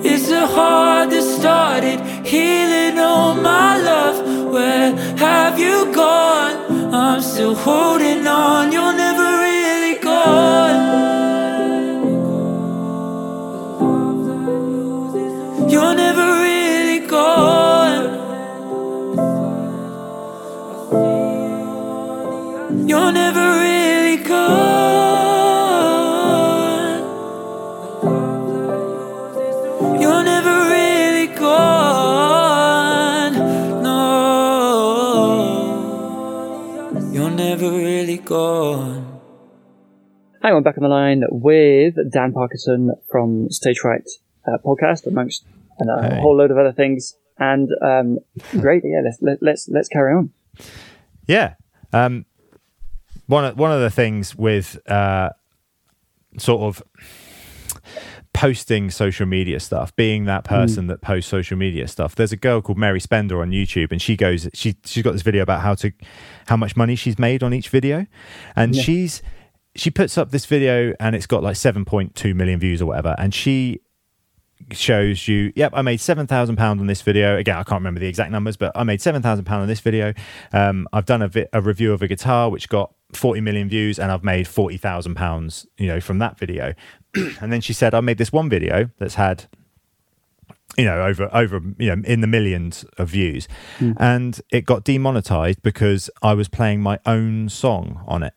It's a heart that started healing. Oh, my love, where have you gone? I'm still holding on. You're Hi, I'm back on the line with Dan Parkinson from Stage Fright uh, podcast, amongst and a Hey. whole load of other things. And um, great, yeah. Let's let, let's let's carry on. Yeah. Um, one of one of the things with uh, sort of posting social media stuff, being that person that posts social media stuff. There's a girl called Mary Spender on YouTube, and she goes, she she's got this video about how to how much money she's made on each video, and she's she puts up this video and it's got like 7.2 million views or whatever, and she shows you, yep, I made seven thousand pound on this video. Again, I can't remember the exact numbers, but I made seven thousand pound on this video. Um, I've done a, vi- a review of a guitar which got forty million views, and I've made forty thousand pounds, you know, from that video. and then she said, I made this one video that's had you know over over you know in the millions of views and it got demonetized because i was playing my own song on it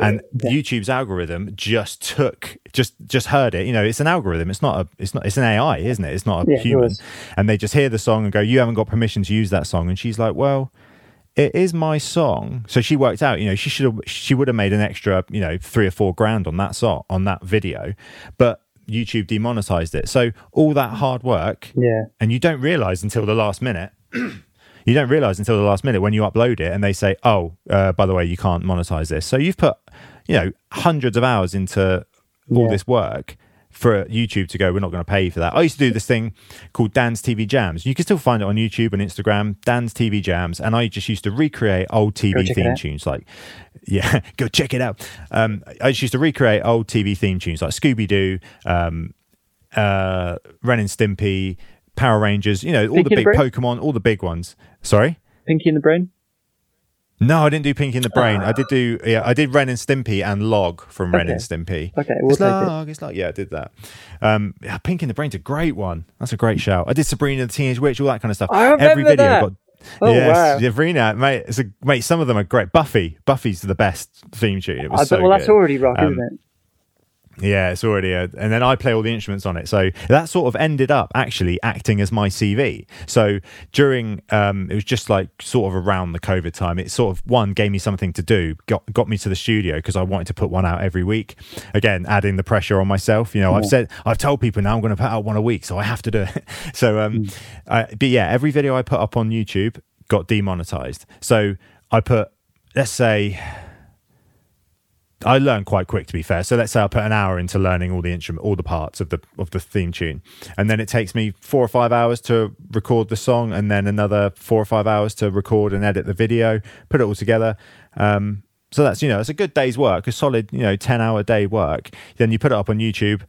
and YouTube's algorithm just took just just heard it. You know, it's an algorithm. It's not a it's not it's an AI, isn't it? It's not a Yeah, human. And they just hear the song and go, "You haven't got permission to use that song." And she's like, "Well, it is my song." So she worked out. You know, she should have she would have made an extra you know three or four grand on that song on that video, but YouTube demonetized it. So all that hard work Yeah. and you don't realize until the last minute you don't realize until the last minute when you upload it and they say oh uh, by the way you can't monetize this so you've put you know hundreds of hours into all Yeah. this work for YouTube to go, we're not going to pay you for that. I used to do this thing called Dan's TV Jams. You can still find it on YouTube and Instagram, Dan's TV Jams. And I just used to recreate old TV theme tunes. Like, yeah, go check it out. Um, I just used to recreate old TV theme tunes like Scooby Doo, um, uh, Ren and Stimpy, Power Rangers, you know, all Pinky the big the Pokemon, all the big ones. Sorry? Pinky in the brain. No, I didn't do Pinky in the Brain. I did do, yeah, I did Ren and Stimpy and Log from Ren Okay. and Stimpy. Okay, we'll it's take it. Log, it's Log. Yeah, I did that. Um, yeah, Pink in the Brain's a great one. That's a great shout. I did Sabrina the Teenage Witch, all that kind of stuff. I remember Every video that. got. Oh, yes, wow. Sabrina, mate, it's a, mate. Some of them are great. Buffy, Buffy's the best theme tune. It was I so well, that's good. already rock, Um, isn't it? Yeah, it's already a, and then I play all the instruments on it. So that sort of ended up actually acting as my CV. So during, um, it was just like sort of around the COVID time. It sort of one gave me something to do, got got me to the studio because I wanted to put one out every week. Again, adding the pressure on myself. You know, I've said, I've told people now I'm going to put out one a week, so I have to do it. so, um, I, but yeah, every video I put up on YouTube got demonetized. So I put, let's say. I learned quite quick, to be fair. So let's say I put an hour into learning all the instrument, all the parts of the of the theme tune, and then it takes me four or five hours to record the song, and then another four or five hours to record and edit the video, put it all together. Um, so that's you know it's a good day's work, a solid you know ten hour day work. Then you put it up on YouTube,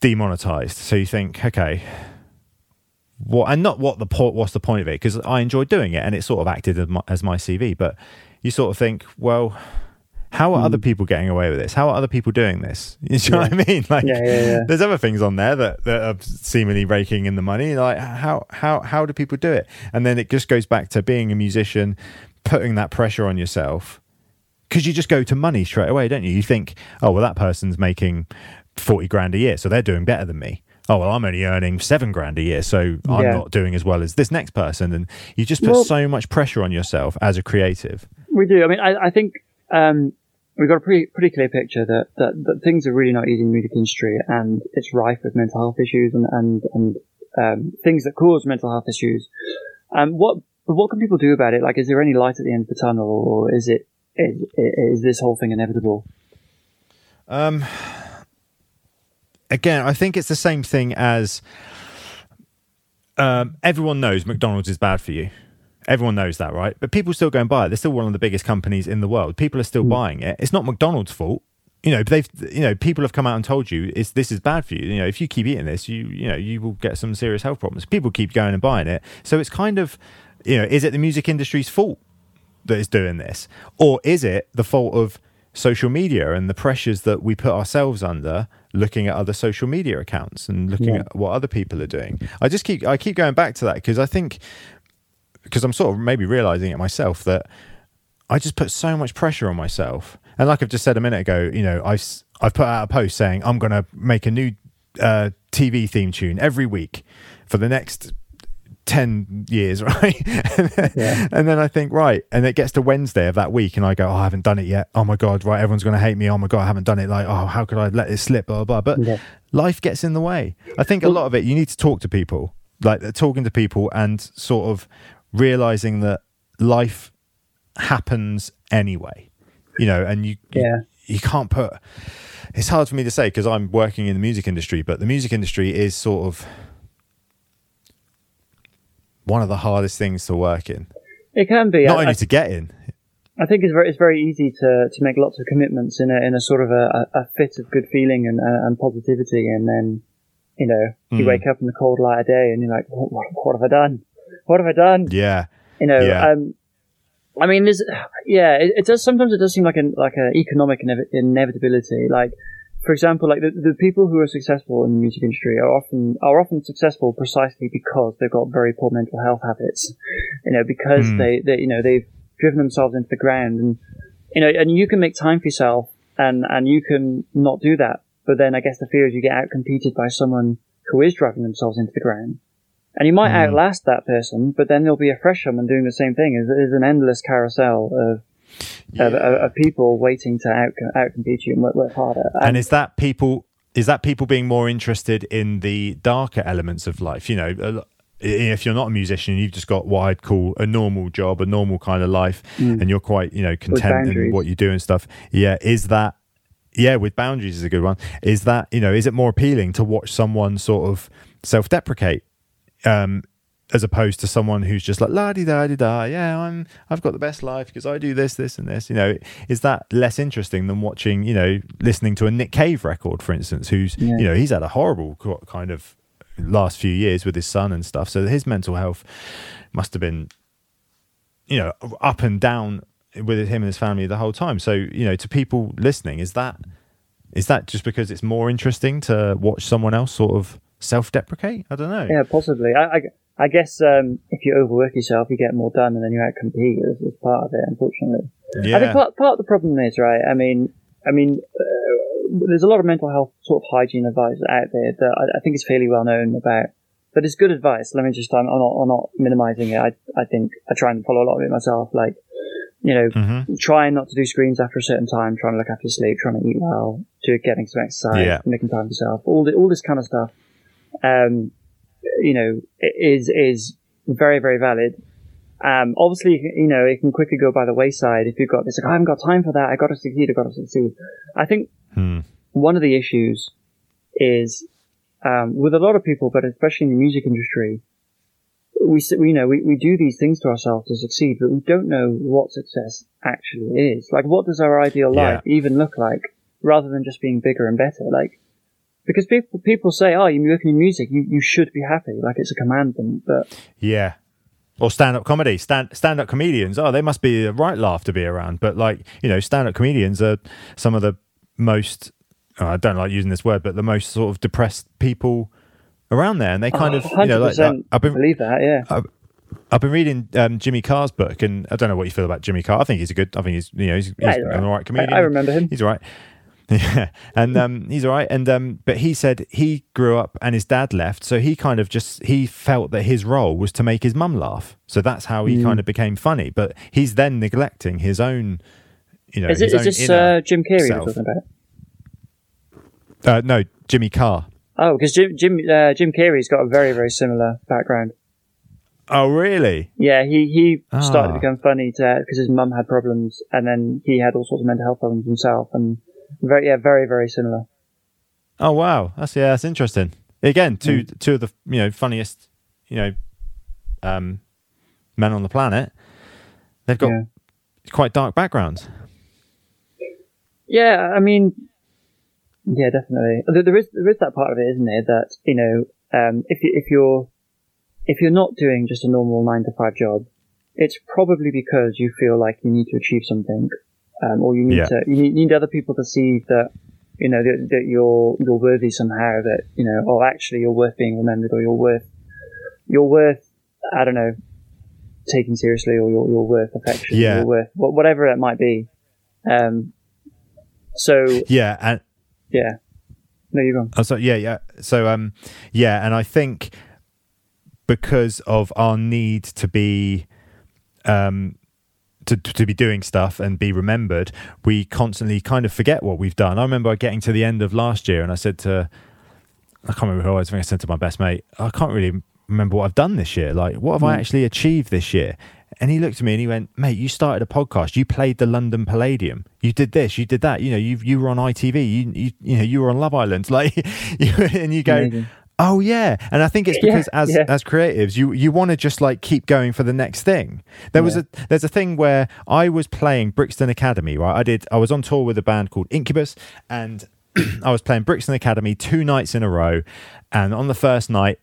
demonetized. So you think, okay, what and not what the point what's the point of it because I enjoyed doing it and it sort of acted as my, as my CV but you sort of think well how are Hmm. other people getting away with this how are other people doing this you know what I mean like Yeah, yeah, yeah. there's other things on there that, that are seemingly raking in the money like how how how do people do it and then it just goes back to being a musician putting that pressure on yourself because you just go to money straight away, don't you? You think, oh, well, that person's making 40 grand a year, so they're doing better than me. Oh, well, I'm only earning seven grand a year, so I'm Yeah. not doing as well as this next person. And you just put Well- so much pressure on yourself as a creative. We do. I mean, I, I think um, we've got a pretty pretty clear picture that, that that things are really not easy in the music industry, and it's rife with mental health issues and and and um, things that cause mental health issues. Um, what what can people do about it? Like, is there any light at the end of the tunnel, or is it is, is this whole thing inevitable? Um, again, I think it's the same thing as um, everyone knows McDonald's is bad for you. Everyone knows that, right? But people still go and buy it. They're still one of the biggest companies in the world. People are still hmm. buying it. It's not McDonald's fault. You know, they've you know people have come out and told you it's this is bad for you. You know, if you keep eating this, you you know you will get some serious health problems. People keep going and buying it, so it's kind of you know, is it the music industry's fault that is doing this, or is it the fault of social media and the pressures that we put ourselves under looking at other social media accounts and looking Yeah. at what other people are doing i just keep i keep going back to that because i think because i'm sort of maybe realizing it myself that i just put so much pressure on myself and like i've just said a minute ago you know i've i've put out a post saying i'm going to make a new uh, tv theme tune every week for the next 10 years, right? and, then, Yeah. and then I think, right. And it gets to Wednesday of that week, and I go, oh, I haven't done it yet. Oh my God, right. Everyone's going to hate me. Oh my God, I haven't done it. Like, oh, how could I let it slip? Blah, blah, blah. But Yeah. life gets in the way. I think a lot of it, you need to talk to people, like uh, talking to people and sort of realizing that life happens anyway, you know, and you, you- Yeah. you can't put, it's hard for me to say because I'm working in the music industry, but the music industry is sort of one of the hardest things to work in. It can be. Not I, only I- to get in. I think it's very it's very easy to, to make lots of commitments in a in a sort of a, a a fit of good feeling and uh, and positivity, and then You know, you Mm. wake up in the cold light of day and you're like, what, what, what have I done? What have I done? Yeah. You know, Yeah. um, I mean, there's, yeah, it, it does, sometimes it does seem like an, like an economic inev- inevitability. Like, for example, like the, the people who are successful in the music industry are often, are often successful precisely because they've got very poor mental health habits. You know, because Hmm. they, they, you know, they've driven themselves into the ground and, you know, and you can make time for yourself and, and you can not do that. But then I guess the fear is you get out competed by someone who is driving themselves into the ground. And you might Mm. outlast that person, but then there'll be a fresh someone doing the same thing. There's an endless carousel of, of, of, of people waiting to out outcompete you and work, work harder. and is that people is that people being more interested in the darker elements of life? You know if you're not a musician you've just got what i'd call a normal job a normal kind of life and you're quite you know content in what you do and stuff. Yeah is that yeah with boundaries is a good one. Is that you know is it more appealing to watch someone sort of self-deprecate um as opposed to someone who's just like la di da di da yeah i'm i've got the best life because i do this this and this. You know is that less interesting than watching you know listening to a nick cave record for instance who's Yeah. you know he's had a horrible kind of last few years with his son and stuff. So his mental health must have been you know up and down with him and his family the whole time. So you know to people listening is that is that just because it's more interesting to watch someone else sort of self-deprecate i don't know Yeah, possibly. I, I, I guess um, if you overwork yourself, you get more done, and then you outcompete. That's, that's part of it, unfortunately. Yeah. I think part, part of the problem is right. I mean, I mean, uh, there's a lot of mental health sort of hygiene advice out there that I, I think is fairly well known about. But it's good advice. Let me just, I'm, I'm not, I'm not minimizing it. I, I think I try and follow a lot of it myself. Like, you know, Mhm. trying not to do screens after a certain time, trying to look after sleep, trying to eat well, to getting some exercise, Yeah. making time for yourself, all the, all this kind of stuff. Um, you know, is is very very valid. Um, obviously, you know, it can quickly go by the wayside if you've got this. Like, I haven't got time for that. I got to succeed. I got to succeed. I think Hmm. one of the issues is um, with a lot of people, but especially in the music industry, we you know we, we do these things to ourselves to succeed, but we don't know what success actually is. Like, what does our ideal Yeah. life even look like, rather than just being bigger and better? Like, because people people say, "Oh, you work in music, you, you should be happy," like it's a commandment. But Yeah. Or stand up comedy. Stand stand up comedians. Oh, they must be a right laugh to be around. But like, you know, stand up comedians are some of the most oh, I don't like using this word, but the most sort of depressed people around there. And they kind of you know, like percent I've been believe that. Yeah, I've been reading um, Jimmy Carr's book and I don't know what you feel about Jimmy Carr. I think he's a good I think he's you know, he's, he's Yeah, an alright. all right comedian. I, I remember him. He's all right. Yeah, and um, he's all right. And um, but he said he grew up and his dad left, so he kind of just he felt that his role was to make his mum laugh. So that's how he kind of became funny. But he's then neglecting his own, you know, Is, it, is this uh, Jim Carrey self. we're talking about? Uh, no, Jimmy Carr. Oh, because Jim Jim uh, Jim Carrey's got a very very similar background. Oh, really? Yeah, he he started Ah. to become funny to because his mum had problems, and then he had all sorts of mental health problems himself, and very yeah, very very similar. Oh, wow. That's yeah, that's interesting. Again, two Hmm. two of the you know funniest, you know, um, men on the planet. They've got Yeah. quite dark backgrounds. Yeah, I mean, yeah, definitely. There, there is there is that part of it, isn't there? That you know, um, if you, if you're if you're not doing just a normal nine to five job, it's probably because you feel like you need to achieve something, um, or you need Yeah. to you need, need other people to see that you know that, that you're you're worthy somehow. That you know, oh, actually, you're worth being remembered, or you're worth you're worth I don't know taking seriously, or you're, you're worth affection, Yeah. you're worth wha- whatever it might be. Um, so Yeah, and yeah. No, you're wrong. Oh, so yeah, yeah. So um, yeah, and I think because of our need to be um to to be doing stuff and be remembered, we constantly kind of forget what we've done. I remember getting to the end of last year and I said to I can't remember who I was. I think I said to my best mate, I can't really remember what I've done this year. Like, what have I mm. actually achieved this year? And he looked at me and he went, "Mate, you started a podcast. You played the London Palladium. You did this. You did that. You know, you you were on ITV. You you, you know, you were on Love Island. Like, you, and you go." Amazing. Oh yeah, and I think it's Yeah, because as yeah. as creatives, you you want to just like keep going for the next thing. There was a there's a thing where I was playing Brixton Academy, right? I did I was on tour with a band called Incubus, and I was playing Brixton Academy two nights in a row, and on the first night,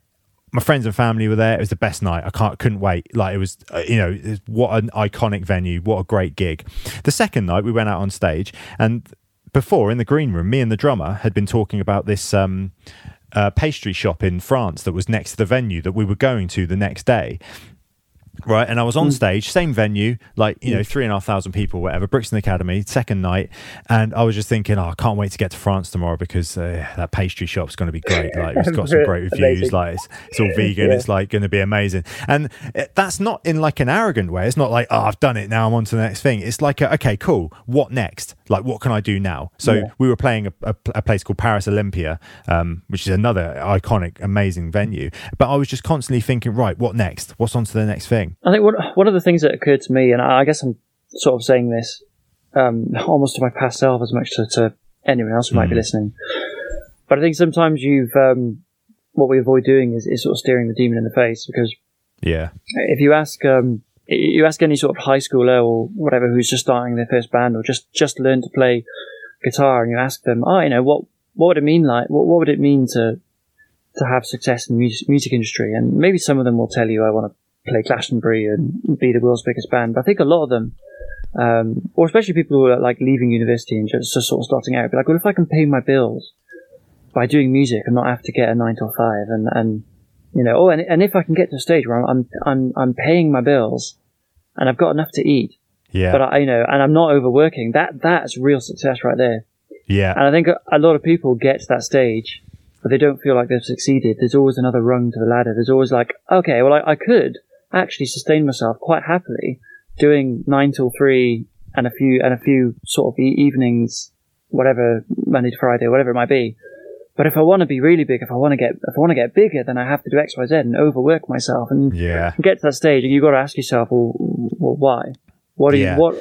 my friends and family were there. It was the best night. I can't couldn't wait. Like it was, uh, you know, was- what an iconic venue. What a great gig. The second night, we went out on stage, and before in the green room, me and the drummer had been talking about this. Um, uh, pastry shop in France that was next to the venue that we were going to the next day. Right, and I was on stage, same venue, like you know, three and a half thousand people, whatever. Brixton Academy, second night, and I was just thinking, oh, I can't wait to get to France tomorrow because uh, that pastry shop's going to be great. Like, it's got some great reviews. Amazing. Like, it's, it's all vegan. It's like going to be amazing. And uh, that's not in like an arrogant way. It's not like, oh, I've done it. Now I'm on to the next thing. It's like, a, okay, cool. What next? Like, what can I do now? So Yeah. we were playing a, a, a place called Paris Olympia, um, which is another iconic, amazing venue. But I was just constantly thinking, right, what next? What's on to the next thing? I think one, one of the things that occurred to me, and I guess I'm sort of saying this um, almost to my past self as much to, to anyone else who might be listening, but I think sometimes you've um, what we avoid doing is, is sort of staring the demon in the face because Yeah. if you ask um, you ask any sort of high schooler or whatever who's just starting their first band or just just learned to play guitar, and you ask them, oh, you know, what what would it mean like? What what would it mean to to have success in the music, music industry? And maybe some of them will tell you, I want to play Glastonbury and be the world's biggest band. But I think a lot of them, um, or especially people who are like leaving university and just, just sort of starting out, be like, well, if I can pay my bills by doing music and not have to get a nine till five, and and you know, oh, and, and if I can get to a stage where I'm I'm I'm, I'm paying my bills and I've got enough to eat, Yeah. but I, you know, and I'm not overworking, that that's real success right there. yeah. And I think a- a lot of people get to that stage, but they don't feel like they've succeeded. There's always another rung to the ladder. There's always like, okay, well, I, I could actually sustain myself quite happily doing nine till three and a few and a few sort of evenings, whatever Monday to Friday, whatever it might be. But if I want to be really big, if I want to get if I want to get bigger, then I have to do X, Y, Z and overwork myself and Yeah. get to that stage. And you've got to ask yourself, well, well why? What do you what?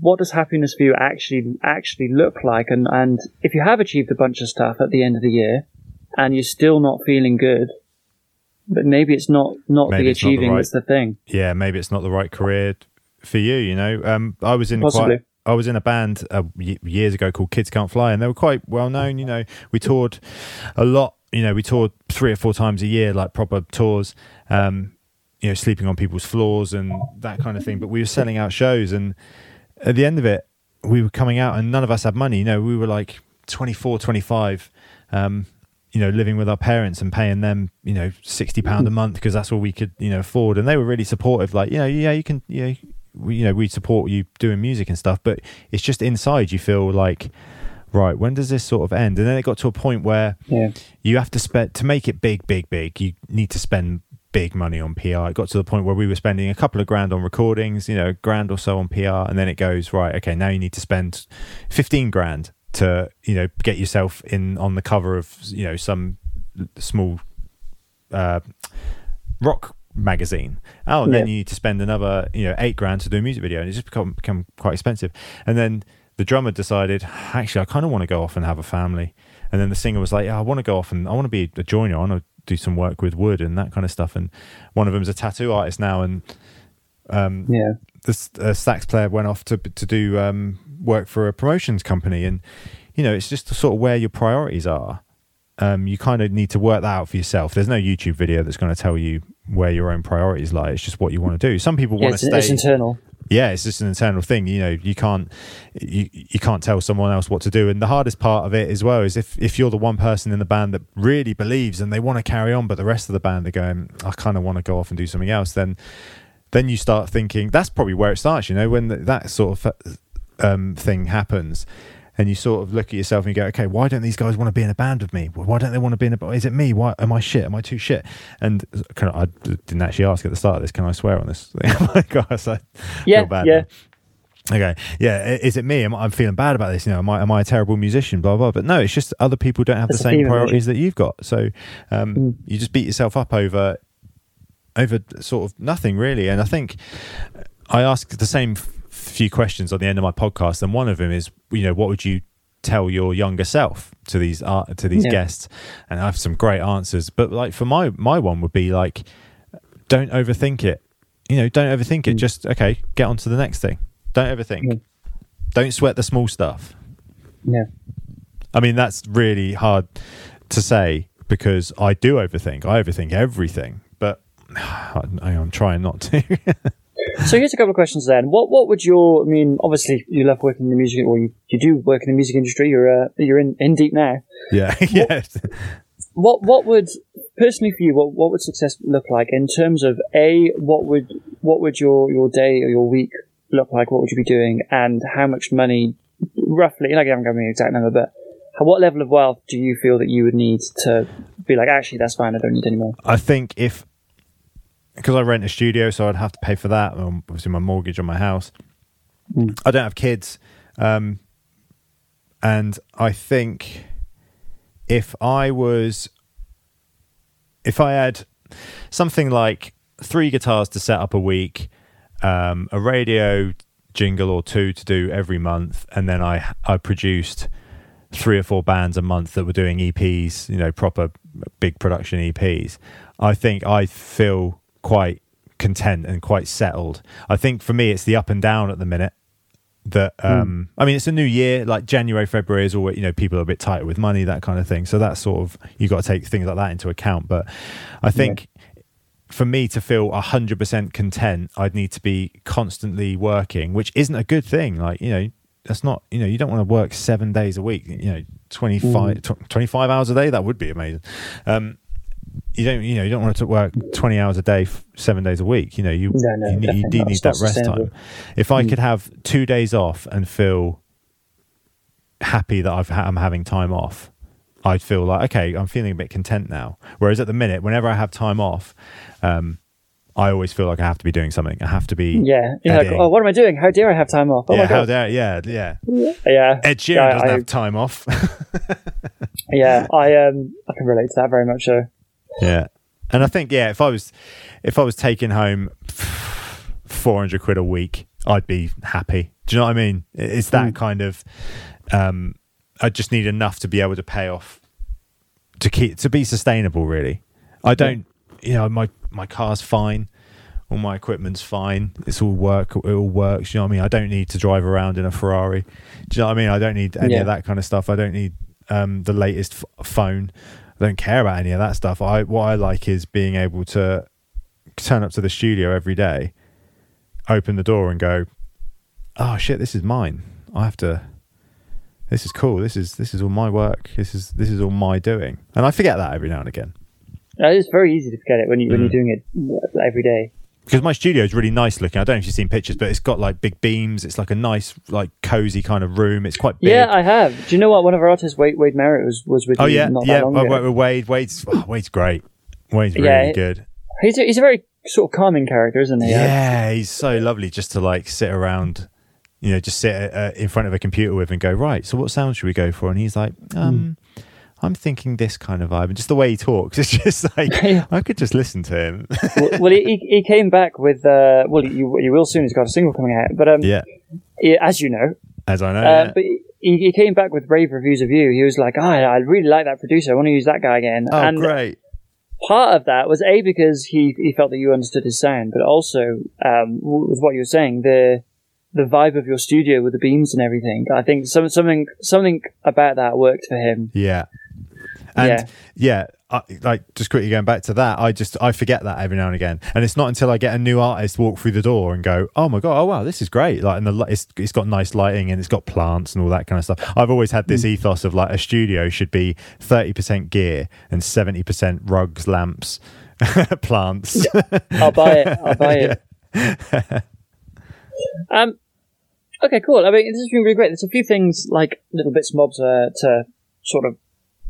what does happiness for you actually actually look like? And and if you have achieved a bunch of stuff at the end of the year, and you're still not feeling good, but maybe it's not not Maybe the it's not the achieving right- that's the thing. yeah, maybe it's not the right career for you. You know, um, I was in Possibly. quite. I was in a band uh, years ago called Kids Can't Fly, and they were quite well known. You know, we toured a lot. You know, we toured three or four times a year, like proper tours. Um, you know, sleeping on people's floors and that kind of thing. But we were selling out shows, and at the end of it, we were coming out, and none of us had money. You know, we were like 24, 25. Um, you know, living with our parents and paying them, you know, sixty pound a month because that's all we could, you know, afford. And they were really supportive. Like, you know, yeah, you can, you know, we, you know, we support you doing music and stuff. But it's just inside you feel like, right, when does this sort of end? And then it got to a point where Yeah. you have to spend to make it big, big, big. You need to spend big money on PR. It got to the point where we were spending a couple of grand on recordings, you know, a grand or so on PR, and then it goes right. Okay, now you need to spend fifteen grand to you know get yourself in on the cover of you know some small uh, rock magazine. Oh, and then you need to spend another you know eight grand to do a music video, and it's just become become quite expensive. And then the drummer decided, actually, I kind of want to go off and have a family. And then the singer was like, yeah, I want to go off and I want to be a joiner. I want to do some work with wood and that kind of stuff. And one of them's a tattoo artist now, and um, Yeah. the uh, sax player went off to to do um, work for a promotions company, and you know it's just sort of where your priorities are. Um, you kind of need to work that out for yourself. There's no YouTube video that's going to tell you where your own priorities lie. It's just what you want to do. Some people Yeah, want it's, to it's stay. internal. yeah, it's just an internal thing. You know, you can't you you can't tell someone else what to do. And the hardest part of it as well is if if you're the one person in the band that really believes and they want to carry on, but the rest of the band are going, I kind of want to go off and do something else. Then then you start thinking that's probably where it starts. You know, when th- that sort of um, thing happens. And you sort of look at yourself and you go, okay, why don't these guys want to be in a band with me? Why don't they want to be in a? band? Is it me? Why am I shit? Am I too shit? And can I, I didn't actually ask at the start of this. Can I swear on this? oh my gosh, I Yeah, feel bad. yeah. now. Okay, yeah. Is it me? Am I I'm feeling bad about this? You know, am I am I a terrible musician? Blah blah. But no, it's just other people don't have It's the same priorities that you've got. So um, Mm. you just beat yourself up over over sort of nothing really. And I think I ask the same few questions on the end of my podcast, and one of them is, you know, what would you tell your younger self to these art to these Yeah. guests? And I have some great answers. But like for my my one would be like, don't overthink it. You know, don't overthink it. Mm. Just okay, get on to the next thing. Don't overthink. Mm. Don't sweat the small stuff. Yeah. I mean, that's really hard to say because I do overthink. I overthink everything, but I'm trying not to. So here's a couple of questions then. What what would your I mean, obviously you love working in the music or you, you do work in the music industry, you're uh, you're in, in deep now. yeah, yeah. What what would personally for you what, what would success look like in terms of A, what would what would your, your day or your week look like? What would you be doing and how much money roughly like I haven't got an exact number, but what level of wealth do you feel that you would need to be like, actually that's fine, I don't need any more? I think if because I rent a studio, so I'd have to pay for that. um, Obviously, my mortgage on my house. I don't have kids, um, and I think if I was, if I had something like three guitars to set up a week, um, a radio jingle or two to do every month, and then I I produced three or four bands a month that were doing EPs, you know, proper big production EPs. I think I feel quite content and quite settled. I think for me, it's the up and down at the minute. That um, I mean, it's a new year. Like January, February is always you know people are a bit tighter with money, that kind of thing. So that's sort of you got to take things like that into account. But I think for me to feel 100% content, I'd need to be constantly working, which isn't a good thing. Like, you know, that's not, you know, you don't want to work seven days a week, you know, 25, tw- 25 hours a day. That would be amazing. Um, you don't, you know, you don't want to work 20 hours a day, seven days a week. You know, you, No, no, you, need, you do need that rest time. If I could have two days off and feel happy that I've ha- I'm having time off, I'd feel like okay, I'm feeling a bit content now. Whereas at the minute, whenever I have time off, um, I always feel like I have to be doing something. I have to be Yeah. You're like, oh, what am I doing? How dare I have time off? Oh yeah, my how god. dare yeah, yeah. yeah. Ed Sheeran Yeah, doesn't I- have time off. Yeah. I um I can relate to that very much. Yeah, and I think yeah, if I was if I was taking home four hundred quid a week, I'd be happy. Do you know what I mean? It's that kind of. Um, I just need enough to be able to pay off to keep to be sustainable. Really, I don't. You know, my my car's fine. All my equipment's fine. It's all work. It all works. You know what I mean? I don't need to drive around in a Ferrari. Do you know what I mean? I don't need any Yeah. of that kind of stuff. I don't need um, the latest f- phone. I don't care about any of that stuff. I what I like is being able to turn up to the studio every day, open the door, and go, "Oh shit, this is mine. I have to. This is cool. This is this is all my work. This is this is all my doing." And I forget that every now and again Uh, It's very easy to forget it when you when Mm. you're doing it every day. Because my studio is really nice looking. I don't know if you've seen pictures, but it's got like big beams. It's like a nice, like cozy kind of room. It's quite big. Yeah, I have. Do you know what? One of our artists, Wade, Wade Merritt, was, was with oh you yeah, not yeah. that long I ago. work with Wade. Wade's oh, Wade's great. Wade's really Yeah, good. He's a, he's a very sort of calming character, isn't he? Yeah, he's so lovely just to like sit around, you know, just sit uh, in front of a computer with and go, right, so what sound should we go for? And he's like, um, I'm thinking this kind of vibe. And just the way he talks, it's just like, Yeah. I could just listen to him. well, well, he, he came back with uh, well, you you will soon. He's got a single coming out, but um, yeah, he- as you know, as I know. uh, yeah. but he, he came back with rave reviews of you. He was like, oh, I really like that producer. I want to use that guy again. oh, and great. part of that was a because he he felt that you understood his sound, but also um, with what you were saying, the the vibe of your studio with the beams and everything. I think some, something something about that worked for him. Yeah. And Yeah. yeah, I, like just quickly going back to that, I just I forget that every now and again, and it's not until I get a new artist walk through the door and go, oh my god, oh wow, this is great. Like, and the it's it's got nice lighting and it's got plants and all that kind of stuff. I've always had this ethos of like a studio should be thirty percent gear and seventy percent rugs, lamps, plants. I'll buy it. I'll buy it. um. Okay, cool. I mean, this has been really great. There's a few things like little bits bobs uh, to sort of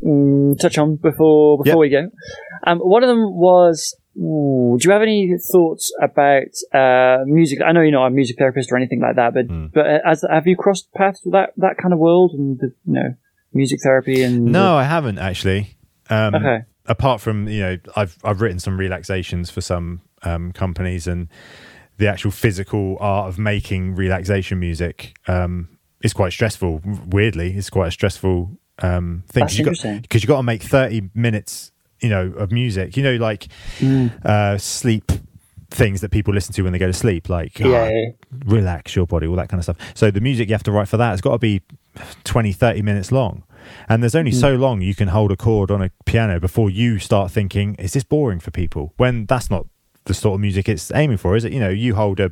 mm, touch on before before Yep. we go. Um, one of them was. Ooh, do you have any thoughts about uh, music? I know you're not a music therapist or anything like that, but Mm. but uh, as, have you crossed paths with that that kind of world and the, you know music therapy and no, I haven't actually. Um, Okay. Apart from you know, I've I've written some relaxations for some um, companies and the actual physical art of making relaxation music um, is quite stressful. Weirdly, it's quite a stressful um, thing That's you got because you got to make thirty minutes, you know, of music. You know, like Mm. uh, sleep things that people listen to when they go to sleep, like Yeah, ah, yeah, yeah. relax your body, all that kind of stuff. So the music you have to write for that has got to be 20, 30 minutes long. And there's only so long you can hold a chord on a piano before you start thinking, is this boring for people? When that's not the sort of music it's aiming for, is it? You know, you hold a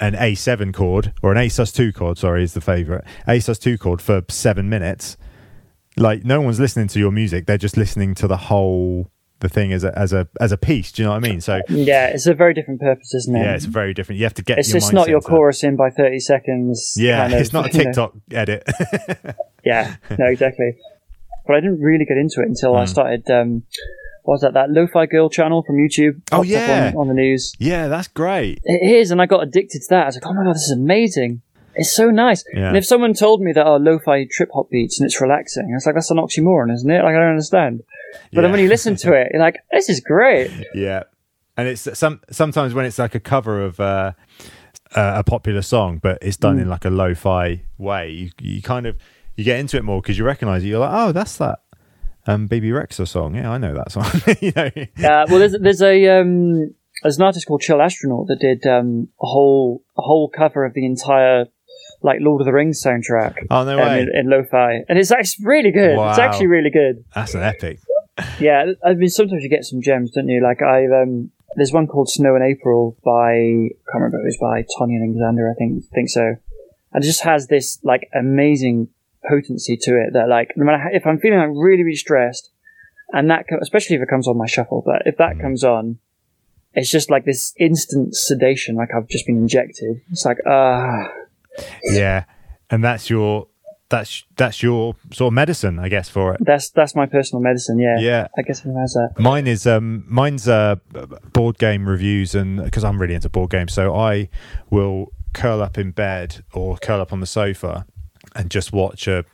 an A7 chord or an A sus2 chord, sorry, is the favorite. A sus2 chord for seven minutes. Like, no one's listening to your music, they're just listening to the whole the thing as a as a as a piece. Do you know what I mean? So Yeah, it's a very different purpose, isn't it? yeah, it's very different. You have to get. It's just not your chorus in by 30 seconds. Yeah, kind of, it's not a you know. TikTok edit. Yeah, no, exactly. But I didn't really get into it until Hmm. I started. Um, what was that? That Lo-Fi Girl channel from YouTube. Oh, yeah. on, on the news. yeah, that's great. It is, and I got addicted to that. I was like, oh my god, this is amazing. It's so nice. Yeah. And if someone told me that, oh, lo-fi trip hop beats and it's relaxing, it's like, that's an oxymoron, isn't it? Like, I don't understand. But then Yeah. when you listen to it, you're like, this is great. Yeah, and it's some sometimes when it's like a cover of uh, uh, a popular song, but it's done Mm. in like a lo-fi way. You you kind of you get into it more because you recognise it. You're like, oh, that's that um Bebe Rexha song. Yeah, I know that song. you know. Uh, well, there's, there's a, um, there's an artist called Chill Astronaut that did, um, a whole, a whole cover of the entire, like, Lord of the Rings soundtrack. Oh no um, way. in, in lo-fi, and it's actually really good. It's Wow. actually really good. That's an epic. Yeah, I mean, sometimes you get some gems, don't you? Like I've um, there's one called Snow in April by I can't remember it was by Tony and Alexander, I think think so, and it just has this like amazing potency to it that like no matter how, if I'm feeling like really really stressed, and that especially if it comes on my shuffle, but if that comes on, it's just like this instant sedation, like I've just been injected. It's like ah. Yeah, and that's your that's that's your sort of medicine, I guess, for it. that's that's my personal medicine. Yeah, Yeah. I guess it has that. Mine is um mine's uh board game reviews and because I'm really into board games, so I will curl up in bed or curl up on the sofa and just watch a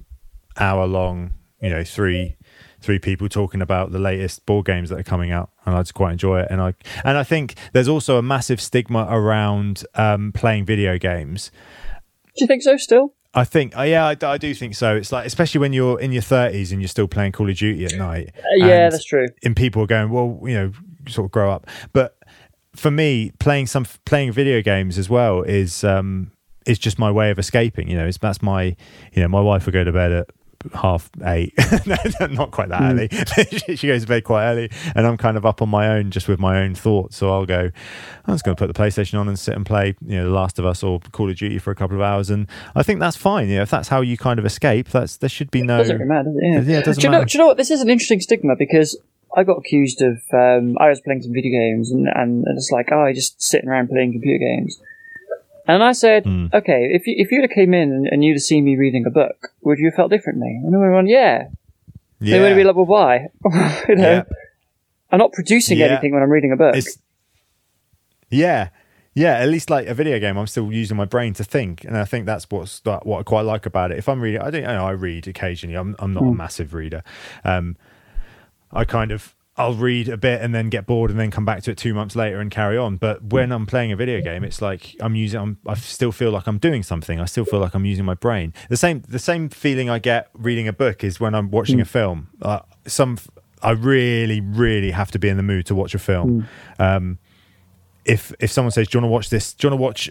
hour long, you know, three three people talking about the latest board games that are coming out and I just quite enjoy it and I and I think there's also a massive stigma around um playing video games. Do you think so? Still? I think, uh, yeah, I, I do think so. It's like, especially when you're in your 30s and you're still playing Call of Duty at night. Uh, yeah, that's true. and people are going, well, you know, sort of grow up. But for me, playing some playing video games as well is um is just my way of escaping. You know, it's that's my you know my wife will go to bed at half eight no, no, not quite that early she, she goes to bed quite early and i'm kind of up on my own just with my own thoughts so i'll go i'm just going to put the playstation on and sit and play you know the last of us or call of duty for a couple of hours and i think that's fine you know if that's how you kind of escape that's there should be no doesn't really matter, does? Yeah. Yeah, doesn't do, you know, matter. do you know what? This is an interesting stigma because I got accused of. Um, I was playing some video games and, and it's like, oh, I just sitting around playing computer games. And I said, Hmm. okay, if you, if you'd have came in and, you'd have seen me reading a book, would you have felt differently? And everyone went, yeah. They would have been like, well, why? you know, Yeah. I'm not producing Yeah. anything when I'm reading a book. It's yeah, yeah. At least like a video game, I'm still using my brain to think, and I think that's what's that, what I quite like about it. If I'm reading, I don't you know I read occasionally. I'm I'm not a massive reader. Um, I kind of I'll read a bit and then get bored and then come back to it two months later and carry on. But when I'm playing a video game, it's like I'm using. I'm, I still feel like I'm doing something. I still feel like I'm using my brain. The same the same feeling I get reading a book is when I'm watching a film. Uh, some I really really have to be in the mood to watch a film. Um, if if someone says, "Do you want to watch this? Do you want to watch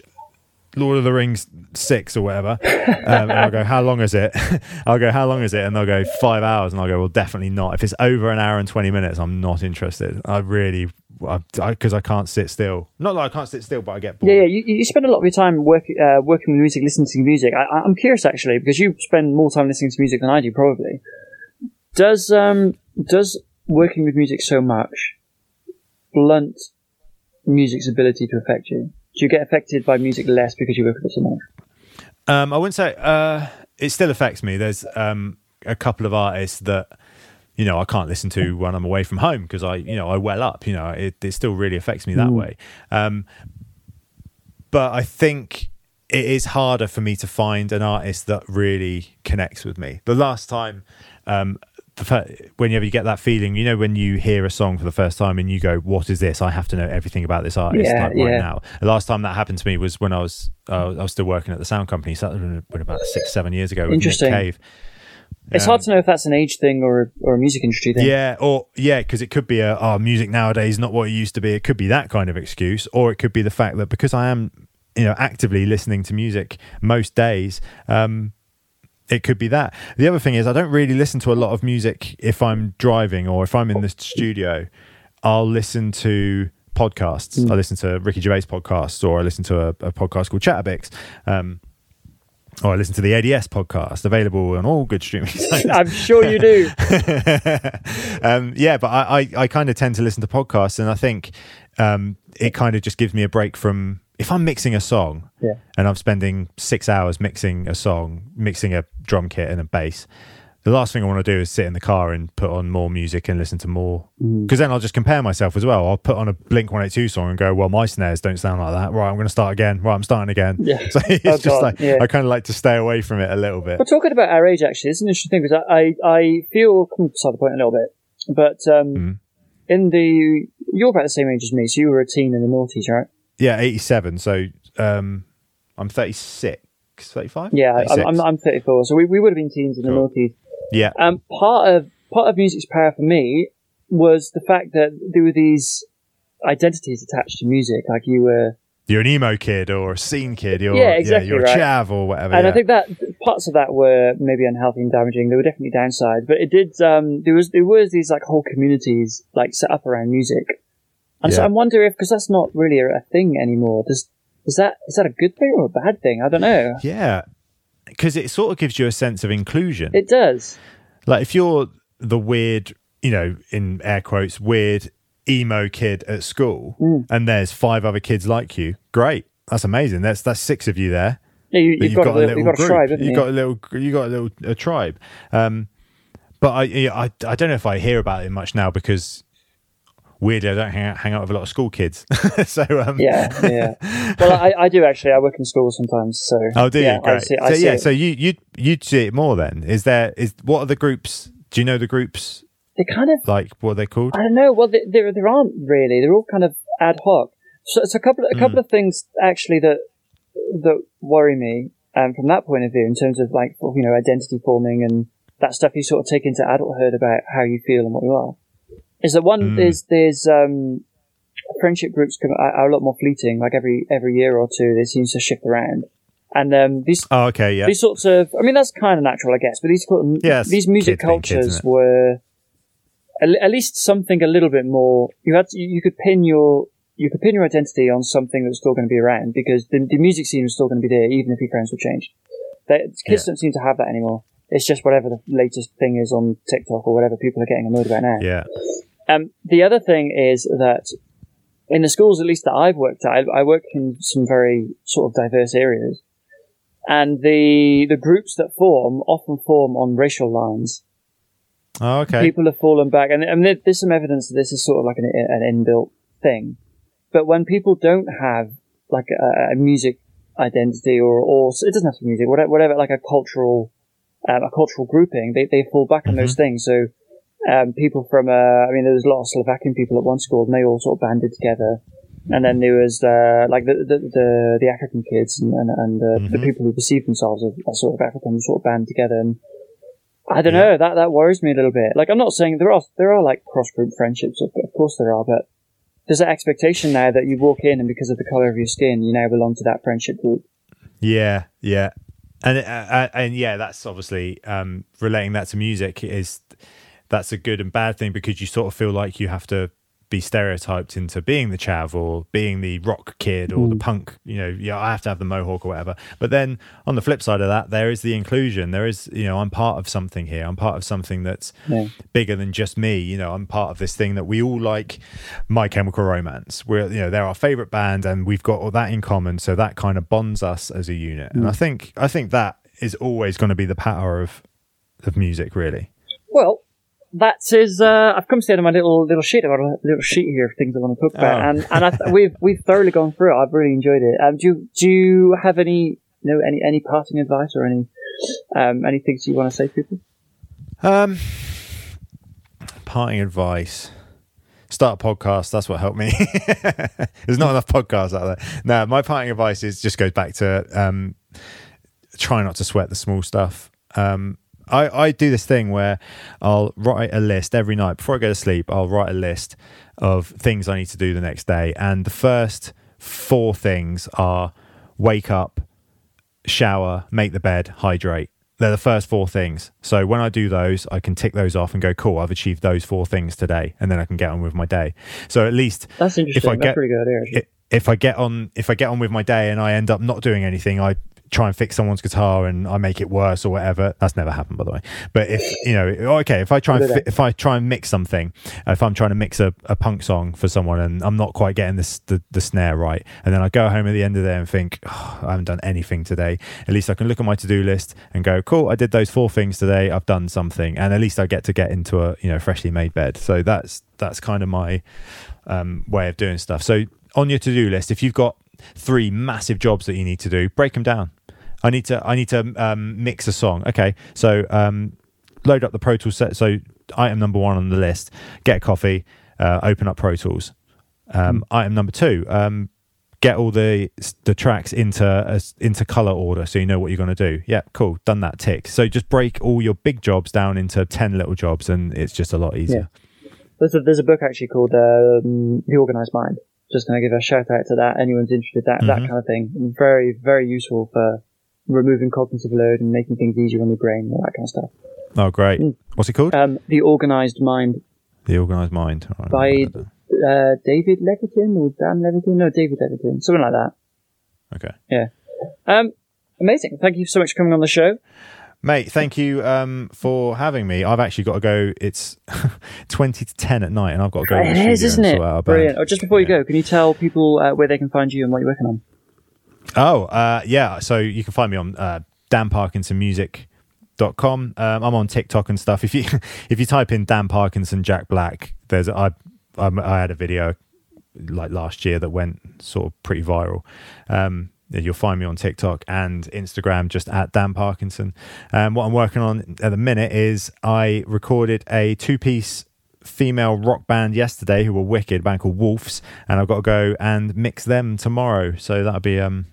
Lord of the Rings six or whatever?" Um, I'll go, "How long is it?" I'll go, "How long is it?" And they'll go, five hours." And I'll go, "Well, definitely not. If it's over an hour and twenty minutes, I'm not interested. I really." Because I, can't sit still. Not that I can't sit still, but I get bored. Yeah, yeah. You, you spend a lot of your time work, uh, working with music, listening to music. I, I- I'm curious actually because you spend more time listening to music than I do, probably. Does um does working with music so much blunt music's ability to affect you? Do you get affected by music less because you work with it so much? Um, I wouldn't say uh, it still affects me. There's um, a couple of artists that you know I can't listen to when I'm away from home because I you know I well up. You know it, it still really affects me that way. Um, but I think it is harder for me to find an artist that really connects with me. The last time. Um, the whenever you get that feeling, you know, when you hear a song for the first time and you go, "What is this? I have to know everything about this artist Yeah, like, right yeah. now." The last time that happened to me was when I was uh, I was still working at the sound company. So that about six, seven years ago. Interesting. Cave. It's Um, hard to know if that's an age thing or a, or a music industry thing. Yeah, or yeah, because it could be a oh, music nowadays is not what it used to be. It could be that kind of excuse, or it could be the fact that because I am, you know, actively listening to music most days, um, it could be that. The other thing is, I don't really listen to a lot of music if I'm driving or if I'm in the studio. I'll listen to podcasts. I listen to Ricky Gervais podcasts, or I listen to a, a podcast called Chatterbix, um, or I listen to the ADS podcast, available on all good streaming sites. I'm sure you do. um, yeah, but I, I, I kind of tend to listen to podcasts, and I think um, it kind of just gives me a break from if I'm mixing a song Yeah. and I'm spending six hours mixing a song, mixing a drum kit and a bass. The last thing I want to do is sit in the car and put on more music and listen to more. Mm. Because then I'll just compare myself as well. I'll put on a Blink 182 song and go, well, my snares don't sound like that. Right, I'm going to start again. Right, I'm starting again. Yeah. So it's Oh, just God, like, yeah. I kind of like to stay away from it a little bit. But talking about our age, actually, it's an interesting thing because I, I, I feel come beside the point a little bit, but um, Mm. in the you're about the same age as me, so you were a teen in the noughties, right? Yeah, 87. So um, I'm 36, 35? Yeah, I'm, 36. I'm, I'm 34, so we, we would have been teens in the Cool. noughties. yeah. Um, part of part of music's power for me was the fact that there were these identities attached to music, like you were, You're an emo kid or a scene kid. You're, Yeah, exactly you're a chav or whatever. and yeah. I think that parts of that were maybe unhealthy and damaging. There were definitely downsides, but it did. Um, there was there was these like whole communities like set up around music, and so Yeah. I wonder if because that's not really a, thing anymore. Does is that is that a good thing or a bad thing? I don't know. Yeah. Because it sort of gives you a sense of inclusion. It does. like if you're the weird, you know, in air quotes, weird emo kid at school Mm. and there's five other kids like you, great. That's amazing. That's that's six of you there. Yeah, you, But you've, got, a little, you've got a tribe, you've you? got a little you got a little a tribe. Um but I, I I don't know if I hear about it much now because weirdly I don't hang out, hang out with a lot of school kids. so um yeah, yeah. Well, I, I do actually. I work in schools sometimes, so Oh, do you? yeah, I Great. see, I so yeah, it. so you you you'd see it more then. Is there is what are the groups? Do you know the groups they kind of like what they're called? I don't know. Well, they- there there aren't really. They're all kind of ad hoc. So it's a couple of, a couple of things actually that that worry me um, from that point of view in terms of like you know identity forming and that stuff you sort of take into adulthood about how you feel and what you are. Is that one? Mm. There's there's um, friendship groups are, are a lot more fleeting. Like every every year or two, they seem to shift around. And um, these Oh, okay, yeah. these sorts of i mean that's kind of natural i guess but these Yeah, these music kids being kids, cultures were at, least something a little bit more you had to, you could pin your you could pin your identity on something that's still going to be around because the, the music scene was still going to be there even if your friends were changed they, kids Yeah. don't seem to have that anymore it's just whatever the latest thing is on tiktok or whatever people are getting annoyed about now Yeah. Um, the other thing is that in the schools, at least that I've worked at, I, I work in some very sort of diverse areas, and the the groups that form often form on racial lines. Oh, okay. People have fallen back, and, and there- there's some evidence that this is sort of like an, an inbuilt thing. But when people don't have like a, a music identity, or or it doesn't have to be music, whatever, whatever like a cultural um, a cultural grouping, they they fall back on those things. So um, people from, uh, I mean, there was a lot of Slovakian people at one school, and they all sort of banded together. And then there was uh, like the, the the the African kids and and, and uh, the people who perceive themselves as, as sort of African sort of band together. And I don't know that that worries me a little bit. Like I'm not saying there are there are like cross group friendships, of, of course there are, but there's that expectation now that you walk in and because of the color of your skin, you now belong to that friendship group. Yeah, yeah, and uh, uh, and yeah, that's obviously um, relating that to music is that's a good and bad thing because you sort of feel like you have to be stereotyped into being the chav or being the rock kid or the mm. punk. You know, yeah, I have to have the mohawk or whatever. But then on the flip side of that, there is the inclusion. There is, you know, I'm part of something here. I'm part of something that's Yeah. bigger than just me. You know, I'm part of this thing that we all like. My Chemical Romance. We're, you know, they're our favorite band, and we've got all that in common. So that kind of bonds us as a unit. And I mm. think, I think that is always going to be the power of of music, really. Well, that is. Uh, I've come to the end of my little little sheet. I've got a little sheet here of things I want to talk about, Oh. and and I th- we've we've thoroughly gone through it. I've really enjoyed it. Um, do you, do you have any you know any any parting advice or any um any things you want to say to people? Um, parting advice. Start a podcast. That's what helped me. There's not enough podcasts out there. No, my parting advice is just goes back to um, try not to sweat the small stuff. Um, I, I do this thing where I'll write a list every night before I go to sleep. I'll write a list of things I need to do the next day, and the first four things are wake up, shower, make the bed, hydrate. they're the first four things. So when I do those, I can tick those off and go, cool, I've achieved those four things today, and then I can get on with my day. So at least That's interesting. If I That's get- pretty good idea. Actually. i- if I get on if I get on with my day and I end up not doing anything, I try and fix someone's guitar and I make it worse or whatever. That's never happened, by the way. But if you know, okay, if I try and fi- if I try and mix something, if I'm trying to mix a, a punk song for someone and I'm not quite getting this the, the snare right, and then I go home at the end of the day and think oh, I haven't done anything today. At least I can look at my to do list and go, cool, I did those four things today. I've done something, and at least I get to get into a you know freshly made bed. So that's that's kind of my um, way of doing stuff. So on your to-do list, if you've got three massive jobs that you need to do, break them down. I need to I need to um, mix a song. Okay, so um, load up the Pro Tools set. So item number one on the list: get coffee, uh, open up Pro Tools. Um, Item number two: um, get all the the tracks into a, into color order, so you know what you're going to do. Yeah, cool, done that. Tick. So just break all your big jobs down into ten little jobs, and it's just a lot easier. There's a, there's a book actually called um, The Organized Mind. Just going to give a shout out to that. Anyone's interested, that that Mhm. kind of thing. Very very useful for removing cognitive load and making things easier on your brain, all that kind of stuff. Oh, great. Mm. What's it called? Um, the Organized Mind the Organized Mind. Right, by I'll write that down. uh, David Levitin or Dan Levitin? No, David Levitin, something like that. Okay. Yeah. Um, amazing. Thank you so much for coming on the show. Mate, thank you um, for having me. I've actually got to go. It's 20 to 10 at night, and I've got to go. It is, isn't it? sort out a band. Brilliant. Oh, just before you go, can you tell people uh, where they can find you and what you're working on? Oh, uh, yeah. So you can find me on uh, danparkinsonmusic.com. Um, I'm on TikTok and stuff. If you if you type in Dan Parkinson Jack Black, there's I I, I had a video like last year that went sort of pretty viral. Um, yeah, you'll find me on TikTok and Instagram just at Dan Parkinson. Um, what I'm working on at the minute is I recorded a two piece female rock band yesterday who were wicked, a band called Wolves, and I've got to go and mix them tomorrow. So that'll be um,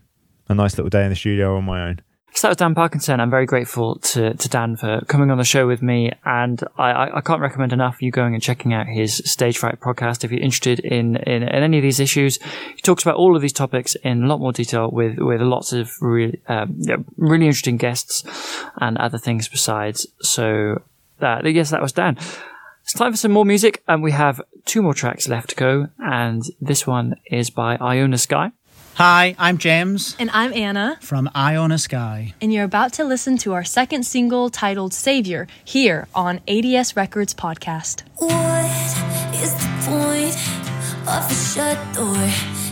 a nice little day in the studio on my own. So that was Dan Parkinson. I'm very grateful to, to Dan for coming on the show with me. And I, I, can't recommend enough you going and checking out his Stage Fright podcast if you're interested in, in, in any of these issues. He talks about all of these topics in a lot more detail with, with lots of really, um, really interesting guests and other things besides. So, uh, yes, that was Dan. It's time for some more music, and we have two more tracks left to go. And this one is by Iona Sky. Hi, I'm James And I'm Anna, from Iona Sky. and you're about to listen to our second single titled Savior here on ADS Records Podcast. What is the point of a shut door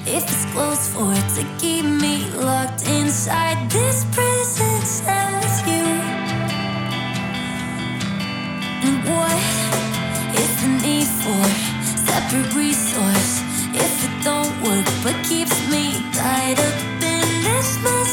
if it's closed for it to keep me locked inside this prison cells you? And what is the need for separate resource if it don't work but keeps me tied up in this mess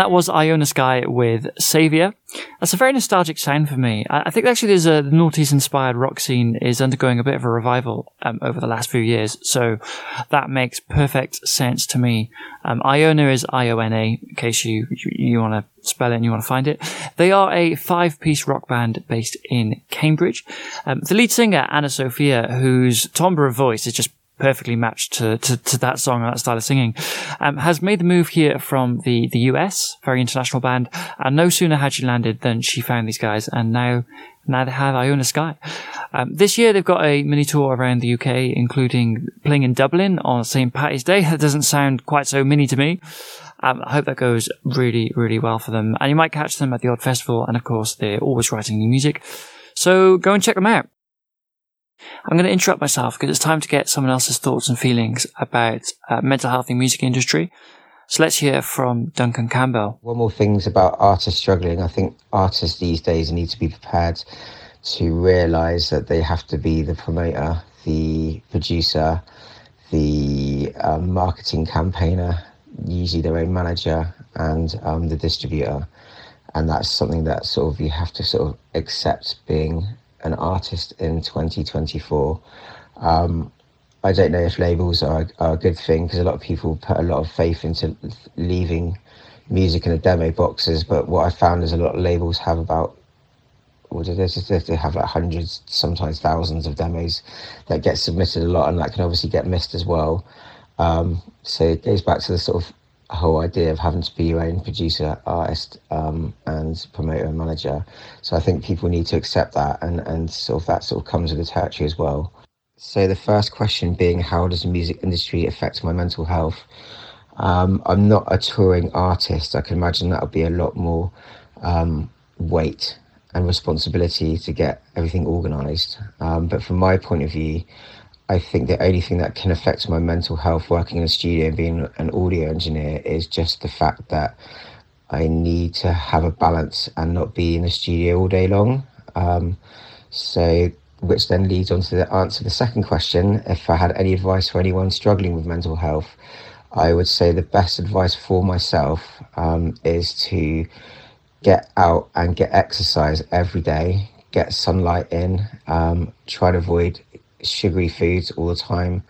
that was Iona Sky with Savior. That's a very nostalgic sound for me. I, I think actually there's a the noughties inspired rock scene is undergoing a bit of a revival um, over the last few years. So that makes perfect sense to me. Um, Iona is I-O-N-A in case you, you, you want to spell it and you want to find it. They are a five piece rock band based in Cambridge. Um, the lead singer, Anna Sophia, whose timbre of voice is just perfectly matched to, to, to that song and that style of singing, um, has made the move here from the, the US, very international band. And no sooner had she landed than she found these guys. And now, now they have Iona Sky. Um, this year they've got a mini tour around the UK, including playing in Dublin on St. Patty's Day. That doesn't sound quite so mini to me. Um, I hope that goes really, really well for them. And you might catch them at the odd festival. And of course, they're always writing new music. So go and check them out. I'm going to interrupt myself because it's time to get someone else's thoughts and feelings about uh, mental health in the music industry. So let's hear from Duncan Campbell. One more things about artists struggling. I think artists these days need to be prepared to realize that they have to be the promoter, the producer, the um, marketing campaigner, usually their own manager, and um, the distributor. And that's something that sort of you have to sort of accept being an artist in 2024. Um, I don't know if labels are, are a good thing because a lot of people put a lot of faith into leaving music in the demo boxes. But what I found is a lot of labels have about what it is, they have like hundreds, sometimes thousands of demos that get submitted a lot, and that can obviously get missed as well. Um, so it goes back to the sort of whole idea of having to be your own producer, artist, um, and promoter and manager. So I think people need to accept that, and and sort of that sort of comes with the territory as well. So the first question being, how does the music industry affect my mental health? Um, I'm not a touring artist. I can imagine that would be a lot more um, weight and responsibility to get everything organised. Um, but from my point of view, I think the only thing that can affect my mental health working in a studio and being an audio engineer is just the fact that I need to have a balance and not be in the studio all day long. Um, so, which then leads on to the answer to the second question. If I had any advice for anyone struggling with mental health, I would say the best advice for myself um, is to get out and get exercise every day, get sunlight in, um, try to avoid sugary foods all the time.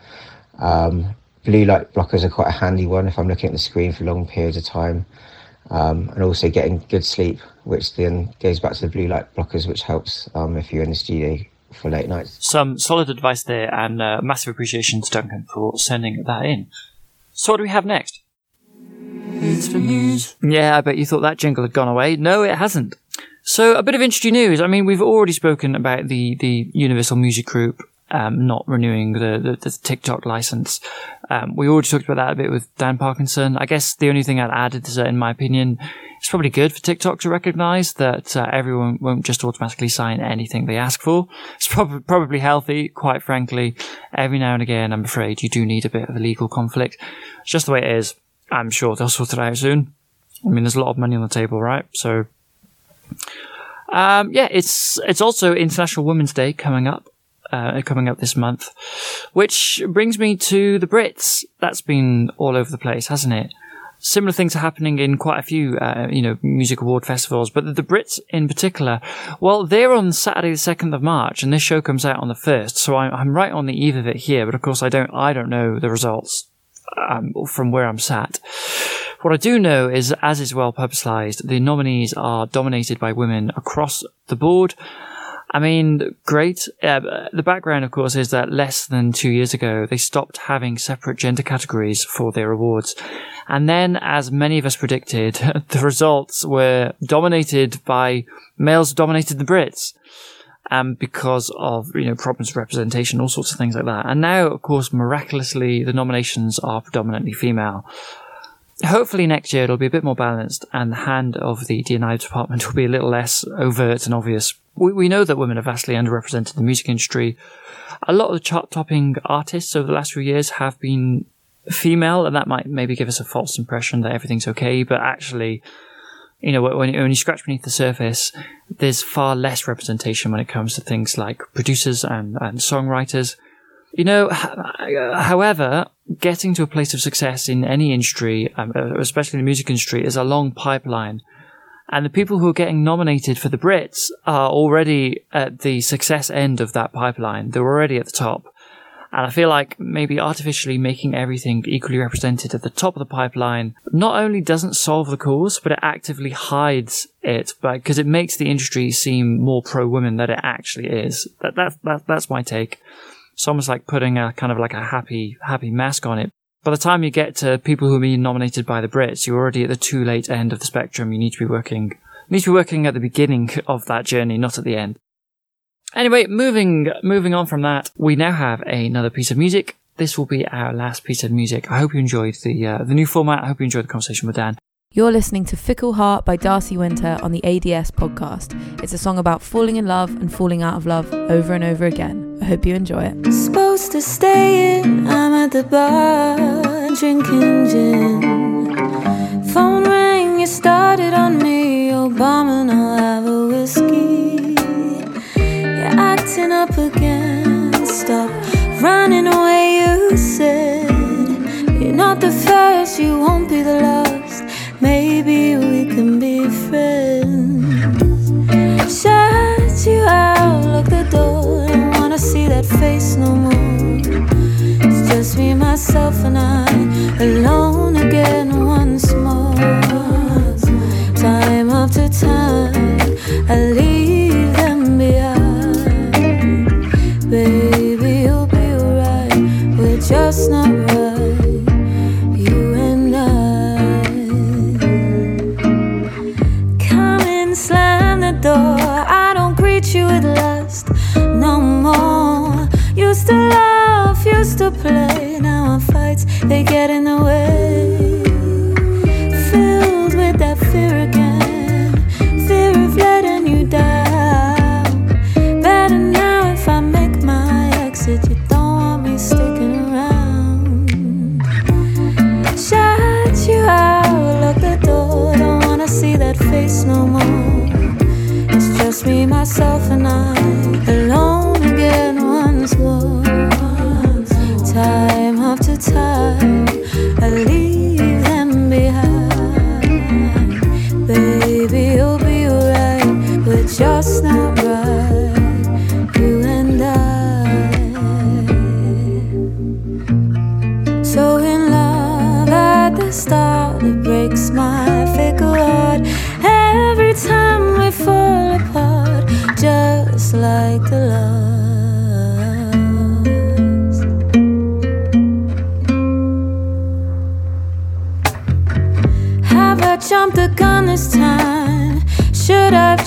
Um, blue light blockers are quite a handy one if I'm looking at the screen for long periods of time. Um, and also getting good sleep, which then goes back to the blue light blockers, which helps um, if you're in the studio for late nights. Some solid advice there, and uh, massive appreciation to Duncan for sending that in. So, what do we have next? It's the news. Yeah, I bet you thought that jingle had gone away. No, it hasn't. So, a bit of industry news. I mean, we've already spoken about the, the Universal Music Group um, not renewing the, the, the TikTok license. Um, we already talked about that a bit with Dan Parkinson. I guess the only thing I'd add is that, in my opinion, it's probably good for TikTok to recognize that uh, everyone won't just automatically sign anything they ask for. It's prob- probably healthy, quite frankly. Every now and again, I'm afraid you do need a bit of a legal conflict. It's just the way it is. I'm sure they'll sort it out soon. I mean, there's a lot of money on the table, right? So, um, yeah, it's it's also International Women's Day coming up uh, coming up this month, which brings me to the Brits. That's been all over the place, hasn't it? Similar things are happening in quite a few, uh, you know, music award festivals, but the Brits in particular, well, they're on Saturday the 2nd of March and this show comes out on the 1st. So I'm, I'm right on the eve of it here, but of course I don't, I don't know the results um, from where I'm sat. What I do know is, as is well publicised, the nominees are dominated by women across the board. I mean, great. Uh, the background, of course, is that less than two years ago, they stopped having separate gender categories for their awards. And then, as many of us predicted, the results were dominated by males dominated the Brits. Um, because of, you know, problems with representation, all sorts of things like that. And now, of course, miraculously, the nominations are predominantly female. Hopefully next year it'll be a bit more balanced and the hand of the D&I department will be a little less overt and obvious we, we know that women are vastly underrepresented in the music industry. A lot of the chart topping artists over the last few years have been female, and that might maybe give us a false impression that everything's okay, but actually, you know, when, when you scratch beneath the surface, there's far less representation when it comes to things like producers and, and songwriters. You know, however, getting to a place of success in any industry, um, uh, especially the music industry, is a long pipeline. And the people who are getting nominated for the Brits are already at the success end of that pipeline. They're already at the top. And I feel like maybe artificially making everything equally represented at the top of the pipeline not only doesn't solve the cause, but it actively hides it because it makes the industry seem more pro women than it actually is. That, that, that, that's my take. It's almost like putting a kind of like a happy, happy mask on it. By the time you get to people who are being nominated by the Brits, you're already at the too late end of the spectrum. You need to be working, you need to be working at the beginning of that journey, not at the end. Anyway, moving moving on from that, we now have another piece of music. This will be our last piece of music. I hope you enjoyed the uh, the new format. I hope you enjoyed the conversation with Dan. You're listening to Fickle Heart by Darcy Winter on the ADS podcast. It's a song about falling in love and falling out of love over and over again. I hope you enjoy it. Supposed to stay in, I'm at the bar drinking gin. Phone rang, you started on me, Obama, and I'll have a whiskey. You're acting up again, stop running away, you said. You're not the first, you won't be the last. Maybe we can be friends. Shut you out, lock the door. Don't wanna see that face no more. It's just me, myself, and I, alone again once more. Time after time, I leave them behind. Baby, you'll be right. We're just not right. With lust no more. Used to laugh, used to play. Now our fights they get in the way. Just me, myself, and I, alone again once more. Time after time, I leave them behind. Baby, you'll be right. We're just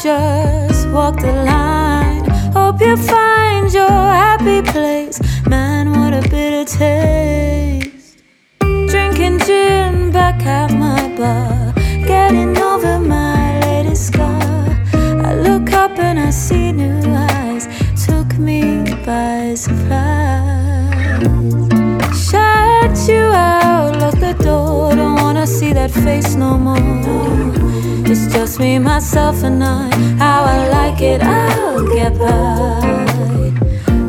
just walk the line? Hope you find your happy place. Man, what a bitter taste. Drinking gin back at my bar. Getting over my latest scar. I look up and I see new eyes. Took me by surprise. Shut you out, lock the door. Don't wanna see that face no more. Me, myself, and I. How I like it, I'll get by.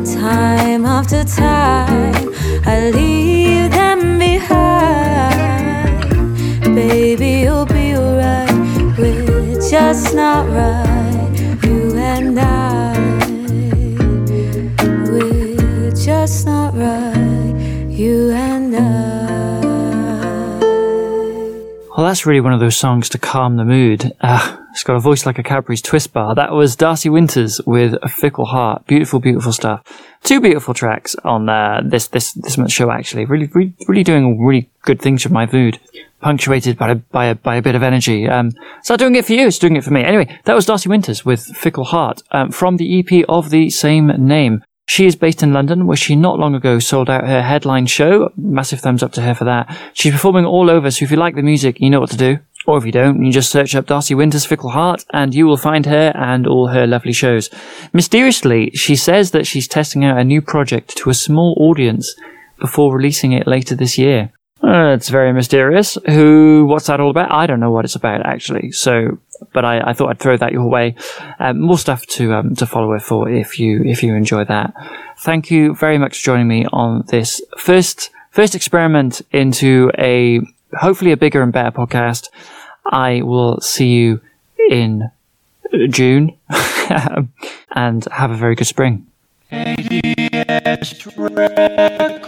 Time after time, I leave them behind. Baby, you'll be alright. We're just not right, Well, that's really one of those songs to calm the mood. Uh, it's got a voice like a Cadbury's twist bar. That was Darcy Winters with a fickle heart. Beautiful, beautiful stuff. Two beautiful tracks on uh, this this this month's show. Actually, really, really, really doing really good things for my mood. Punctuated by a, by a, by a bit of energy. Um, it's not doing it for you. It's doing it for me. Anyway, that was Darcy Winters with Fickle Heart um, from the EP of the same name. She is based in London, where she not long ago sold out her headline show. Massive thumbs up to her for that. She's performing all over, so if you like the music, you know what to do. Or if you don't, you just search up Darcy Winters Fickle Heart and you will find her and all her lovely shows. Mysteriously, she says that she's testing out a new project to a small audience before releasing it later this year. Uh, it's very mysterious. Who, what's that all about? I don't know what it's about actually. So but I, I, thought I'd throw that your way. Um, more stuff to um, to follow it for if you if you enjoy that. Thank you very much for joining me on this first first experiment into a hopefully a bigger and better podcast. I will see you in June and have a very good spring. ADS Records.